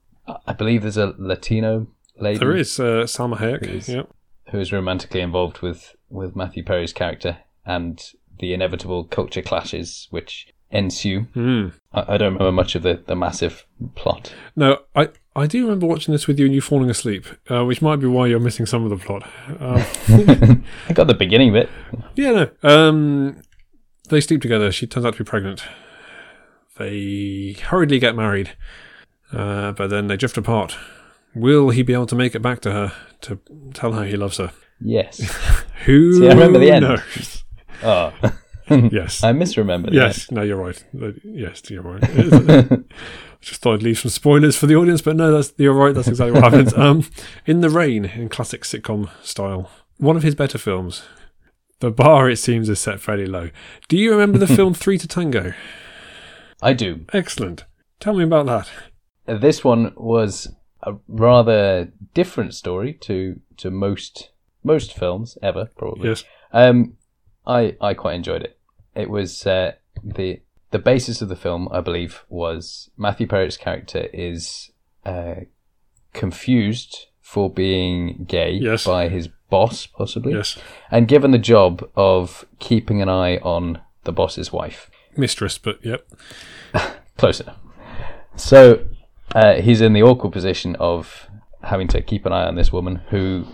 I- believe there's a Latino lady There is uh, Salma Hayek. is. Yep. who is romantically involved with with Matthew Perry's character, and the inevitable culture clashes which ensue. Hmm. I, I don't remember much of the, the massive plot. No, I, I do remember watching this with you and you falling asleep, uh, which might be why you're missing some of the plot. Um, I got the beginning bit. yeah, no. Um, they sleep together. She turns out to be pregnant. They hurriedly get married, uh, but then they drift apart. Will he be able to make it back to her to tell her he loves her? Yes. Who See, I remember the end. knows? Oh, Yes. I misremembered. Yes, no, you're right. Uh, Yes, you're right. Just thought I'd leave some spoilers for the audience, but no, that's you're right. That's exactly what happens. Um, in the rain, in classic sitcom style, one of his better films. The bar, it seems, is set fairly low. Do you remember the film Three to Tango? I do. Excellent. Tell me about that. This one was a rather different story to to most most films ever, probably. Yes. Um, I I quite enjoyed it. It was uh, the the basis of the film, I believe, was Matthew Perry's character is uh, confused for being gay Yes. by his boss, possibly, Yes. and given the job of keeping an eye on the boss's wife. Mistress, but yep. Close enough. So uh, he's in the awkward position of having to keep an eye on this woman who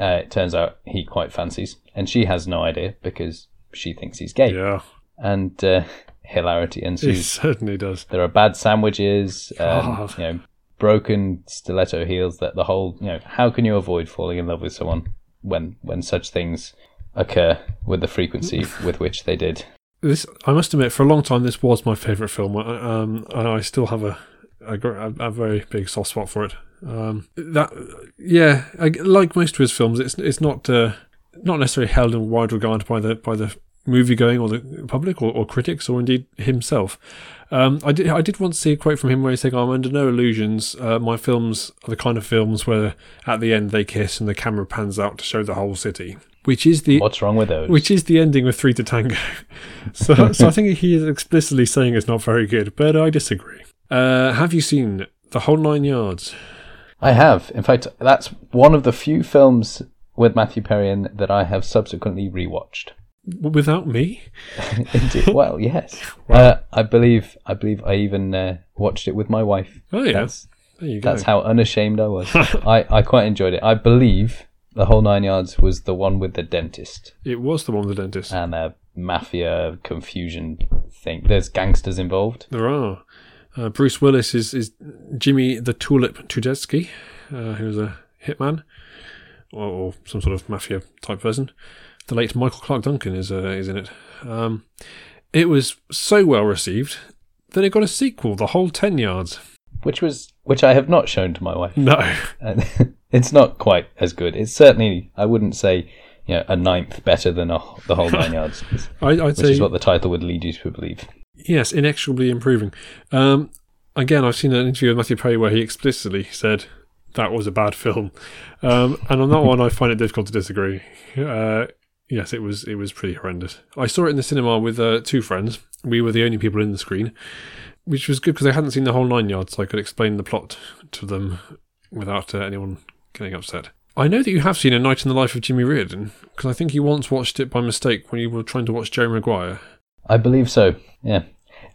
uh, it turns out he quite fancies, and she has no idea because she thinks he's gay. Yeah. And uh, hilarity It ensues. certainly does. There are bad sandwiches, um, you know, broken stiletto heels. That the whole, you know, how can you avoid falling in love with someone when when such things occur with the frequency with which they did? This, I must admit, for a long time, this was my favourite film. I- Um, I still have a, a, a, a very big soft spot for it. Um, that, yeah, I, like most of his films, it's it's not uh, not necessarily held in wide regard by the by the movie going or the public or, or critics or indeed himself. Um, I did I did once see a quote from him where he's saying, "I'm under no illusions. Uh, my films are the kind of films where at the end they kiss and the camera pans out to show the whole city." Which is the What's wrong with those? which is the ending of Three to Tango. so, so I think he is explicitly saying it's not very good, but I disagree. Uh, have you seen The Whole Nine Yards? I have. In fact, that's one of the few films with Matthew Perry in that I have subsequently rewatched. Without me? Indeed. well, yes. Uh, I believe. I believe I even uh, watched it with my wife. Oh, yeah. That's there you go. that's how unashamed I was. I, I quite enjoyed it. I believe the whole nine yards was the one with the dentist it was the one with the dentist. and a mafia confusion thing. There's gangsters involved. There are. Uh, Bruce Willis is, is Jimmy the Tulip Tudeski, uh, who's a hitman or, or some sort of mafia type person. The late Michael Clarke Duncan is uh, is in it. Um, it was so well received that it got a sequel, The Whole Ten Yards. which was which I have not shown to my wife. No. And it's not quite as good. It's certainly I wouldn't say you know a ninth better than a, the whole nine yards, which I, I'd say is what the title would lead you to believe. yes, inexorably improving. Um, again, I've seen an interview with Matthew Perry where he explicitly said that was a bad film, um, and on that one, I find it difficult to disagree. Uh, yes, it was it was pretty horrendous. I saw it in the cinema with uh, two friends. We were the only people in the screen, which was good because they hadn't seen the whole nine yards, so I could explain the plot to them without uh, anyone getting upset. I know that you have seen A Night in the Life of Jimmy Reardon because I think you once watched it by mistake when you were trying to watch Jerry Maguire. I believe so. Yeah,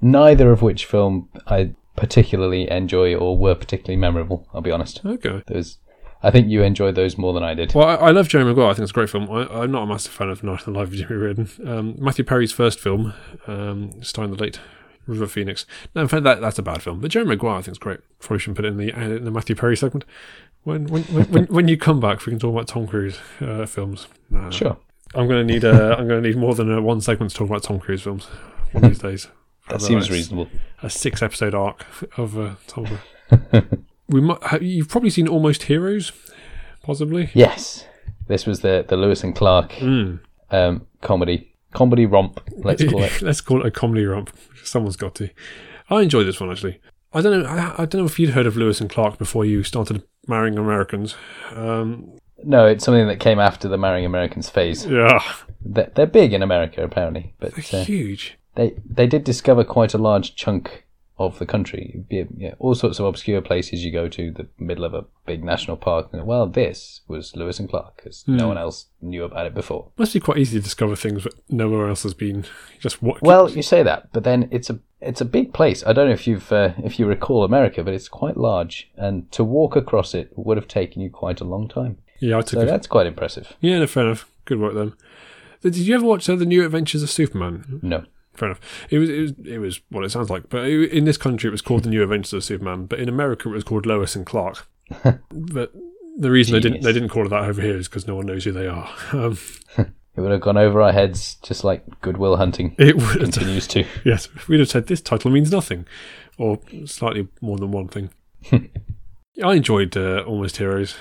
neither of which film I particularly enjoy or were particularly memorable. I'll be honest. Okay. Those, I think you enjoyed those more than I did. Well, I, I love Jerry Maguire. I think it's a great film. I, I'm not a massive fan of Night in the Life of Jimmy Reardon. Um, Matthew Perry's first film, um, starring the late River Phoenix. No, in fact, that, that's a bad film. But Jerry Maguire, I think, is great. Probably shouldn't put it in the in the Matthew Perry segment. When when when, when, you come back, we can talk about Tom Cruise uh, films. No, Sure, I'm going to need uh, I'm to need more than uh, one segment to talk about Tom Cruise films one of these days. that seems reasonable. A six episode arc of uh, Tom Cruise. we might, have, you've probably seen Almost Heroes, possibly. Yes, this was the the Lewis and Clark Mm. um, comedy comedy romp. Let's call it. Let's call it a comedy romp. Someone's got to. I enjoyed this one actually. I don't know. I, I don't know if you'd heard of Lewis and Clark before you started marrying Americans. Um, No, it's something that came after the marrying Americans phase. yeah, They're, they're big in America apparently, but they're uh, huge. they they did discover quite a large chunk of the country. Yeah, all sorts of obscure places you go to, the middle of a big national park. And, well, this was Lewis and Clark because no one else knew about it before. Must be quite easy to discover things that nowhere else has been. Just what? Well, you say that, but then it's a it's a big place. I don't know if you've uh, if you recall America, but it's quite large, and to walk across it would have taken you quite a long time. yeah, I took So it. that's quite impressive. Yeah, no, fair enough. Good work then. Did you ever watch uh, the New Adventures of Superman? No, Fair enough. It was it was it was what it sounds like, but it, in this country it was called the New Adventures of Superman, but in America it was called Lois and Clark. but the reason they didn't they didn't call it that over here is because no one knows who they are. Um, it would have gone over our heads just like Good Will Hunting it would continues to. yes, we'd have said this title means nothing, or slightly more than one thing. I enjoyed uh, Almost Heroes,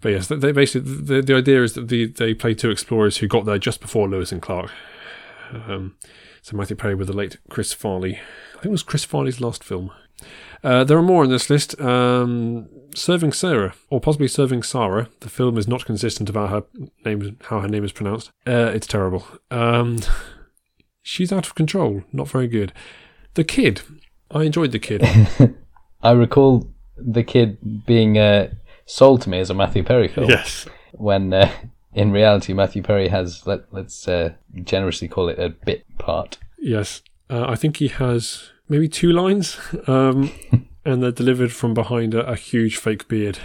but yes, they basically the the idea is that the, they play two explorers who got there just before Lewis and Clark. Um, so Matthew Perry with the late Chris Farley. I think it was Chris Farley's last film. Uh, there are more on this list. Um, Serving Sarah, or possibly Serving Sarah. The film is not consistent about her name, how her name is pronounced. Uh, it's terrible. Um, she's out of control. Not very good. The Kid. I enjoyed The Kid. I recall the kid being uh, sold to me as a Matthew Perry film. yes. when uh, in reality Matthew Perry has let let's uh, generously call it a bit part. Yes. Uh, I think he has maybe two lines, um, and they're delivered from behind a, a huge fake beard.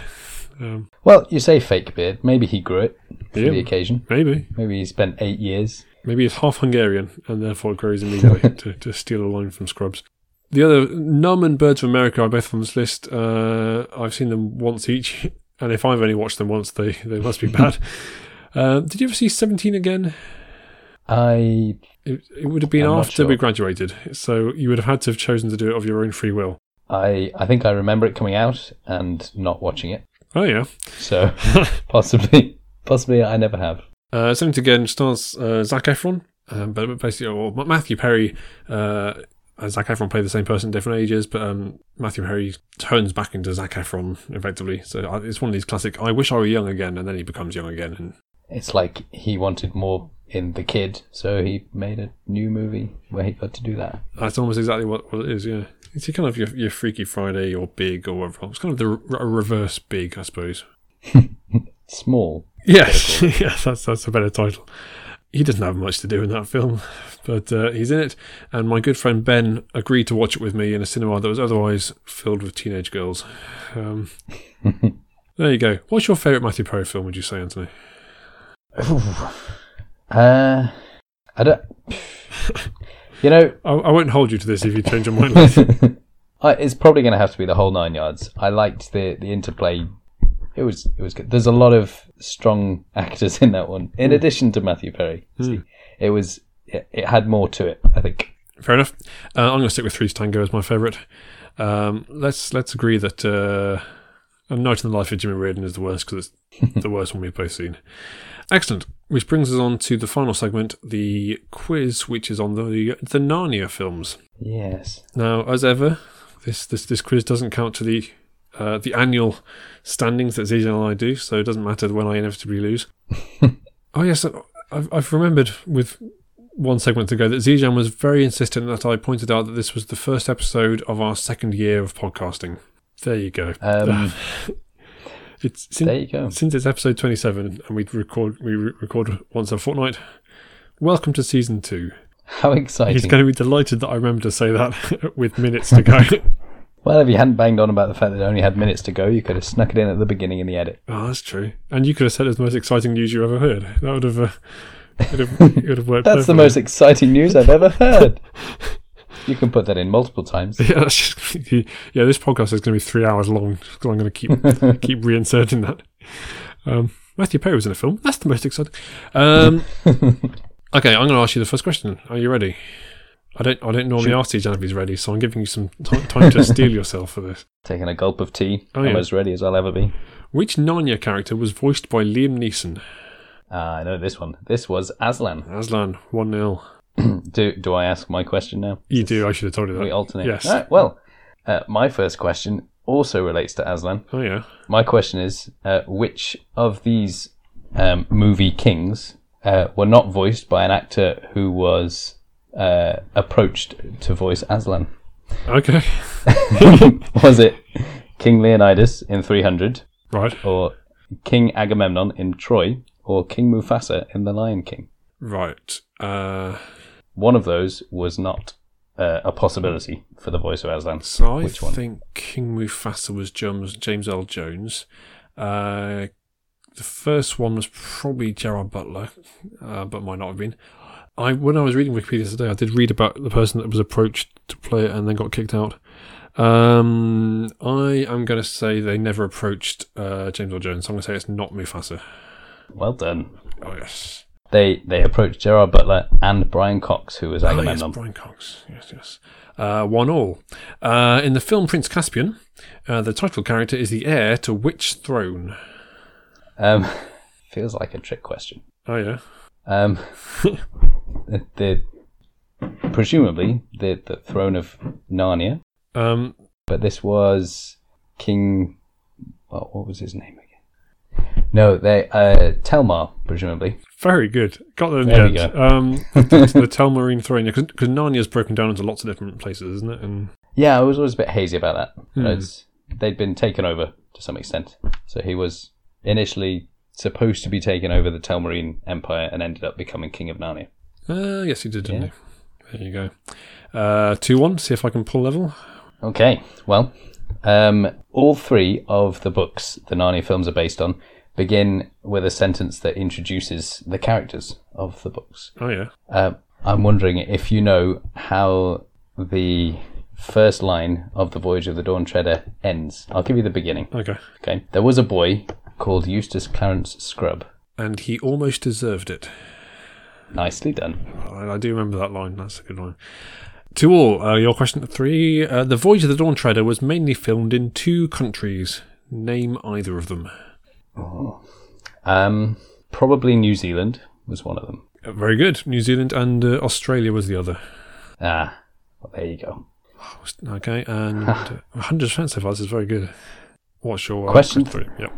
Um, Well, you say fake beard. Maybe he grew it for Yeah. the occasion. maybe. Maybe he spent eight years. Maybe he's half Hungarian and therefore grows immediately to, to steal a line from Scrubs. The other, Numb and Birds of America are both on this list. Uh, I've seen them once each, and if I've only watched them once, they, they must be bad. uh, did you ever see 17 again? I It, it would have been I'm after we graduated, so you would have had to have chosen to do it of your own free will. I I think I remember it coming out and not watching it. Oh, yeah. So possibly possibly I never have. Uh, 17 again stars uh, Zac Efron, um, but basically, or Matthew Perry uh, and Zac Efron play the same person at different ages, but um, Matthew Perry turns back into Zac Efron effectively. So uh, it's one of these classic, I wish I were young again, and then he becomes young again. And It's like he wanted more in the kid, so he made a new movie where he got to do that. that's almost exactly what, what it is, yeah. It's kind of your, your Freaky Friday or Big or whatever. It's kind of the re- reverse Big, I suppose. Small. Yes, yes, that's that's a better title. He doesn't have much to do in that film, but uh, he's in it. And my good friend Ben agreed to watch it with me in a cinema that was otherwise filled with teenage girls. Um, there you go. What's your favourite Matthew Perry film? Would you say, Anthony? Uh, I don't. You know, I, I won't hold you to this if you change your mind. it's probably going to have to be the whole nine yards. I liked the the interplay. It was it was good. There's a lot of strong actors in that one, in addition to Matthew Perry. See, it was it, it had more to it. I think. Fair enough. Uh, I'm going to stick with Three's Tango as my favourite. Um, let's let's agree that uh, A Night in the Life of Jimmy Reardon is the worst because it's the worst one we've both seen. Excellent. Which brings us on to the final segment, the quiz, which is on the the Narnia films. Yes. Now, as ever, this this, this quiz doesn't count to the uh, the annual standings that Zijan and I do, so it doesn't matter when I inevitably lose. oh yes, I've, I've remembered with one segment ago that Zijan was very insistent that I pointed out that this was the first episode of our second year of podcasting. There you go. Um, It's there since, you go. since it's episode twenty seven and we record we record once a fortnight. Welcome to season two. How exciting! He's going to be delighted that I remember to say that with minutes to go. Well, if you hadn't banged on about the fact that it only had minutes to go, you could have snuck it in at the beginning in the edit. Oh, that's true. And you could have said it's the most exciting news you ever heard. That would have, uh, would have, it would have worked. That's the most exciting news I've ever heard. You can put that in multiple times. Yeah, that's just, yeah. This podcast is going to be three hours long. So I'm going to keep keep reinserting that. Um, Matthew Perry was in a film. That's the most exciting. Um, okay, I'm going to ask you the first question. Are you ready? I don't. I don't normally ask Zijan if he's ready, so I'm giving you some t- time to steel yourself for this. Taking a gulp of tea. Oh, yeah. I'm as ready as I'll ever be. Which Narnia character was voiced by Liam Neeson? Ah, I know this one. This was Aslan. Aslan, one 0 Do do I ask my question now? You do. I should have told you that. We alternate. Yes. Right, well, uh, my first question also relates to Aslan. Oh yeah. My question is, uh, which of these um, movie kings uh, were not voiced by an actor who was uh, approached to voice Aslan? Okay. was it King Leonidas in 300, Right. or King Agamemnon in Troy, or King Mufasa in The Lion King? Right. Uh, One of those was not uh, a possibility for the voice of Aslan. so I Which one? think King Mufasa was James, James Earl Jones. Uh, the first one was probably Gerard Butler, uh, but might not have been. I when I was reading Wikipedia today, I did read about the person that was approached to play it and then got kicked out. Um, I am going to say they never approached uh, James Earl Jones. I'm going to say it's not Mufasa. Well done. Oh yes. They they approached Gerard Butler and Brian Cox, who was Oh, yes, Brian Cox. Yes, yes. Uh, one all. Uh, in the film Prince Caspian, uh, the title character is the heir to which throne? Um, feels like a trick question. Oh yeah. Um, the, the presumably the the throne of Narnia, Um, but this was King. Well, what was his name? No, they uh, Telmar, presumably. very good. Got there in There the end. go. Um, the, Telmarine throne, because Narnia's broken down into lots of different places, isn't it? And Yeah, I was always a bit hazy about that. Hmm. It's, they'd been taken over to some extent, so he was initially supposed to be taking over the Telmarine Empire and ended up becoming king of Narnia. uh, yes, he did, didn't Yeah. he? There you go. Uh, two one. See if I can pull level. Okay, well, um, all three of the books the Narnia films are based on begin with a sentence that introduces the characters of the books. Oh yeah. Uh, I'm wondering if you know how the first line of the Voyage of the Dawn Treader ends. I'll give you the beginning. Okay. Okay, there was a boy called Eustace Clarence Scrubb. And he almost deserved it. Nicely done. I, I do remember that line. That's a good line. To all, uh, your question three. Uh, the Voyage of the Dawn Treader was mainly filmed in two countries. Name either of them. Um, probably New Zealand was one of them. Uh, very good. New Zealand and uh, Australia was the other. Ah, well, there you go. Okay, and uh, 100% so far. This is very good. What's your uh, Question? three? Yep.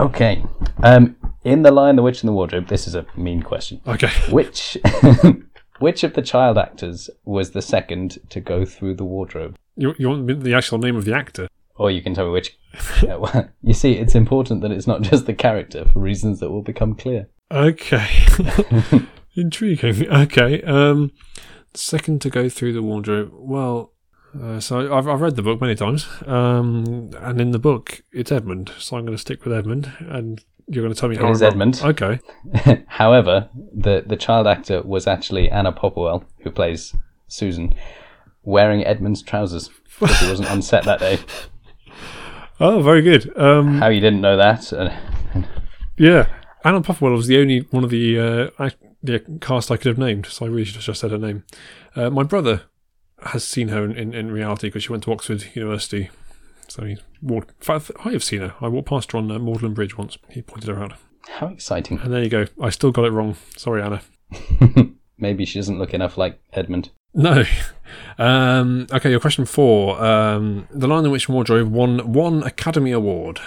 Okay. Um, in The Lion, the Witch, and the Wardrobe, this is a mean question. Okay. Which which of the child actors was the second to go through the wardrobe? You, you want the actual name of the actor? Or you can tell me which. Yeah, well, you see, it's important that it's not just the character for reasons that will become clear. Okay. Intriguing. Okay. Um, second to go through the wardrobe. Well, uh, so I've, I've read the book many times, um, and in the book it's Edmund. So I'm going to stick with Edmund, and you're going to tell me how It is I'm wrong. Edmund. Okay. However, the the child actor was actually Anna Popplewell, who plays Susan, wearing Edmund's trousers because he wasn't on set that day. Oh, very good. Um, How you didn't know that? Yeah, Anna Popplewell was the only one of the uh, the cast I could have named, so I really should have just said her name. Uh, my brother has seen her in, in, in reality because she went to Oxford University. So he walked. In fact, I have seen her. I walked past her on uh, Magdalen Bridge once. He pointed her out. how exciting! And there you go. I still got it wrong. Sorry, Anna. Maybe she doesn't look enough like Edmund. No. Um, okay, your question four. Um, the Lion in Which Wardrobe won one Academy Award.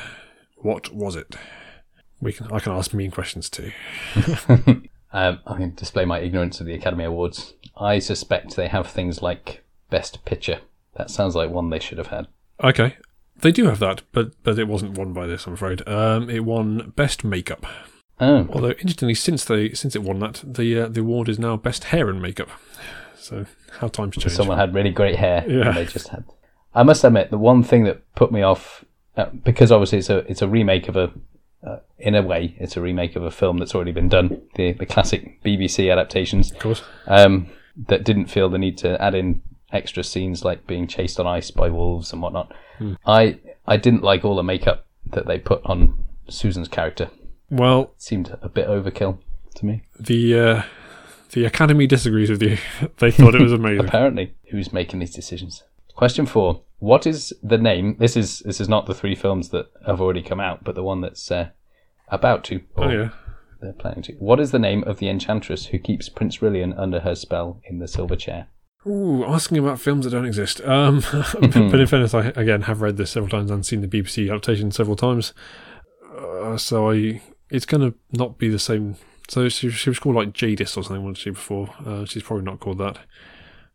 What was it? We can. I can ask mean questions too. Um, I can display my ignorance of the Academy Awards. I suspect they have things like Best Picture. That sounds like one they should have had. Okay, they do have that, but but it wasn't won by this. I'm afraid. Um, it won Best Makeup. Oh, Although interestingly, since they since it won that, the uh, the award is now Best Hair and Makeup. So how times change. someone had really great hair. Yeah. And they just had. I must admit, the one thing that put me off, uh, because obviously it's a it's a remake of a, uh, in a way, it's a remake of a film that's already been done. The the classic BBC adaptations. Of course. um, that didn't feel the need to add in extra scenes like being chased on ice by wolves and whatnot. I I didn't like all the makeup that they put on Susan's character. Well, It seemed a bit overkill to me. the uh, the Academy disagrees with you. they thought it was amazing. Apparently, who's making these decisions? Question four: What is the name? This is this is not the three films that have already come out, but the one that's uh, about to. oh yeah. They're planning to. What is the name of the enchantress who keeps Prince Rilian under her spell in the silver chair? Ooh, asking about films that don't exist. Um, but in fairness, I again have read this several times and seen the BBC adaptation several times. Uh, so I, it's going to not be the same. So she, she was called like Jadis or something, wasn't she? Before uh, she's probably not called that.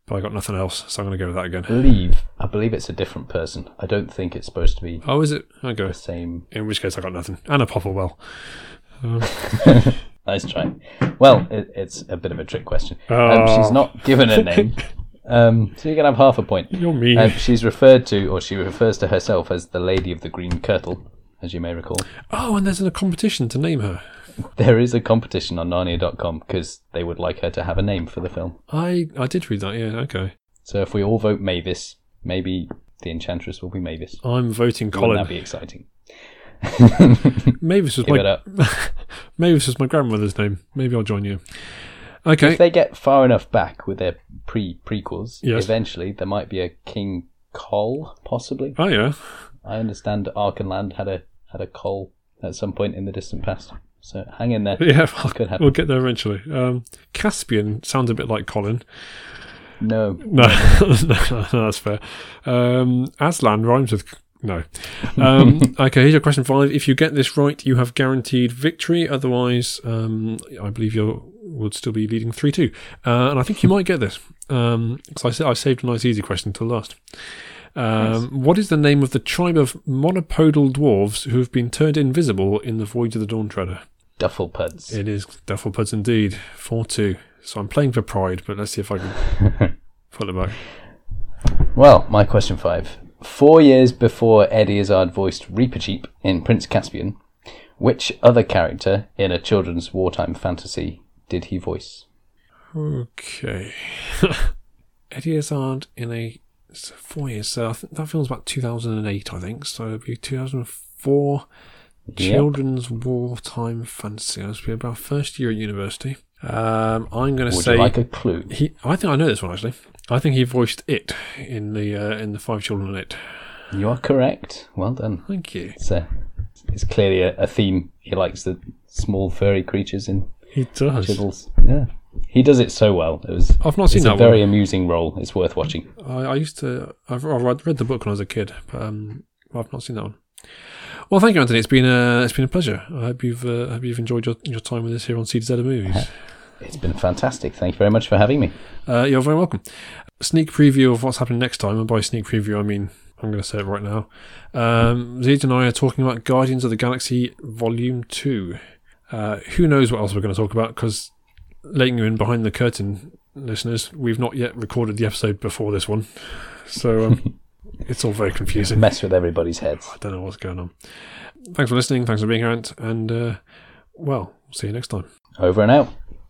but I got nothing else, so I'm going to go with that again. believe I believe it's a different person. I don't think it's supposed to be Oh, is it? Okay. the same. In which case, I got nothing. Anna Popplewell. Nice try. Well, it, it's a bit of a trick question. Um, Oh. she's not given a name, um, so you can have half a point. You're mean. Um, she's referred to, or she refers to herself as the Lady of the Green Kirtle, as you may recall. oh, and there's a competition to name her. There is a competition on Narnia.com because they would like her to have a name for the film. I I did read that. Yeah. Okay. So if we all vote Mavis, maybe the Enchantress will be Mavis. I'm voting Colin. that be exciting? Mavis was Give my. Mavis was my grandmother's name. Maybe I'll join you. Okay. If they get far enough back with their pre prequels, Yes. eventually there might be a King Cole, possibly. Oh yeah. I understand Archenland had a had a Cole at some point in the distant past. So hang in there. Yeah. Happen. We'll get there eventually. Um, Caspian sounds a bit like Colin. No, No, no, that's fair. Um, Aslan rhymes with no. Um, okay, here's your question five. If you get this right, you have guaranteed victory. Otherwise, um, I believe you would still be leading three two. Uh, and I think you might get this because I, sa- I saved a nice easy question till last. Um, What is the name of the tribe of monopodal dwarves who have been turned invisible in the Voyage of the Dawn Treader? Dufflepuds. It is Dufflepuds indeed. 4 2. So I'm playing for pride, but let's see if I can pull it back. Well, my question five. Four years before Eddie Izzard voiced Reaper Reepicheep in Prince Caspian, which other character in a children's wartime fantasy did he voice? Okay. Eddie Izzard in a four years. So I think that film's about 2008, I think. So it'd be 2004. Yep. Children's wartime fantasy. That must be about first year at university. Um, I'm going to say like a clue? he. I think I know this one actually. I think he voiced it in the uh, in the Five Children and It. You are correct. Well done. Thank you. It's, a, it's clearly a, a theme. He likes the small furry creatures in He does. Chibbles. Yeah, he does it so well. It was. I've not seen it's that a very one. amusing role. It's worth watching. I, I used to. I've, I read read the book when I was a kid, but um, I've not seen that one. Well, thank you, Anthony. It's been a it's been a pleasure. I hope you've uh, hope you've enjoyed your, your time with us here on C to Z of Movies. It's been fantastic. Thank you very much for having me. Uh, you're very welcome. Sneak preview of what's happening next time, and by sneak preview I mean I'm going to say it right now. Um, Zed and I are talking about Guardians of the Galaxy Volume Two. Uh, who knows what else we're going to talk about? Because letting you in behind the curtain, listeners, we've not yet recorded the episode before this one, so um, it's all very confusing. Mess with everybody's heads. I don't know what's going on. Thanks for listening. Thanks for being here, Ant, and uh, well, see you next time. Over and out.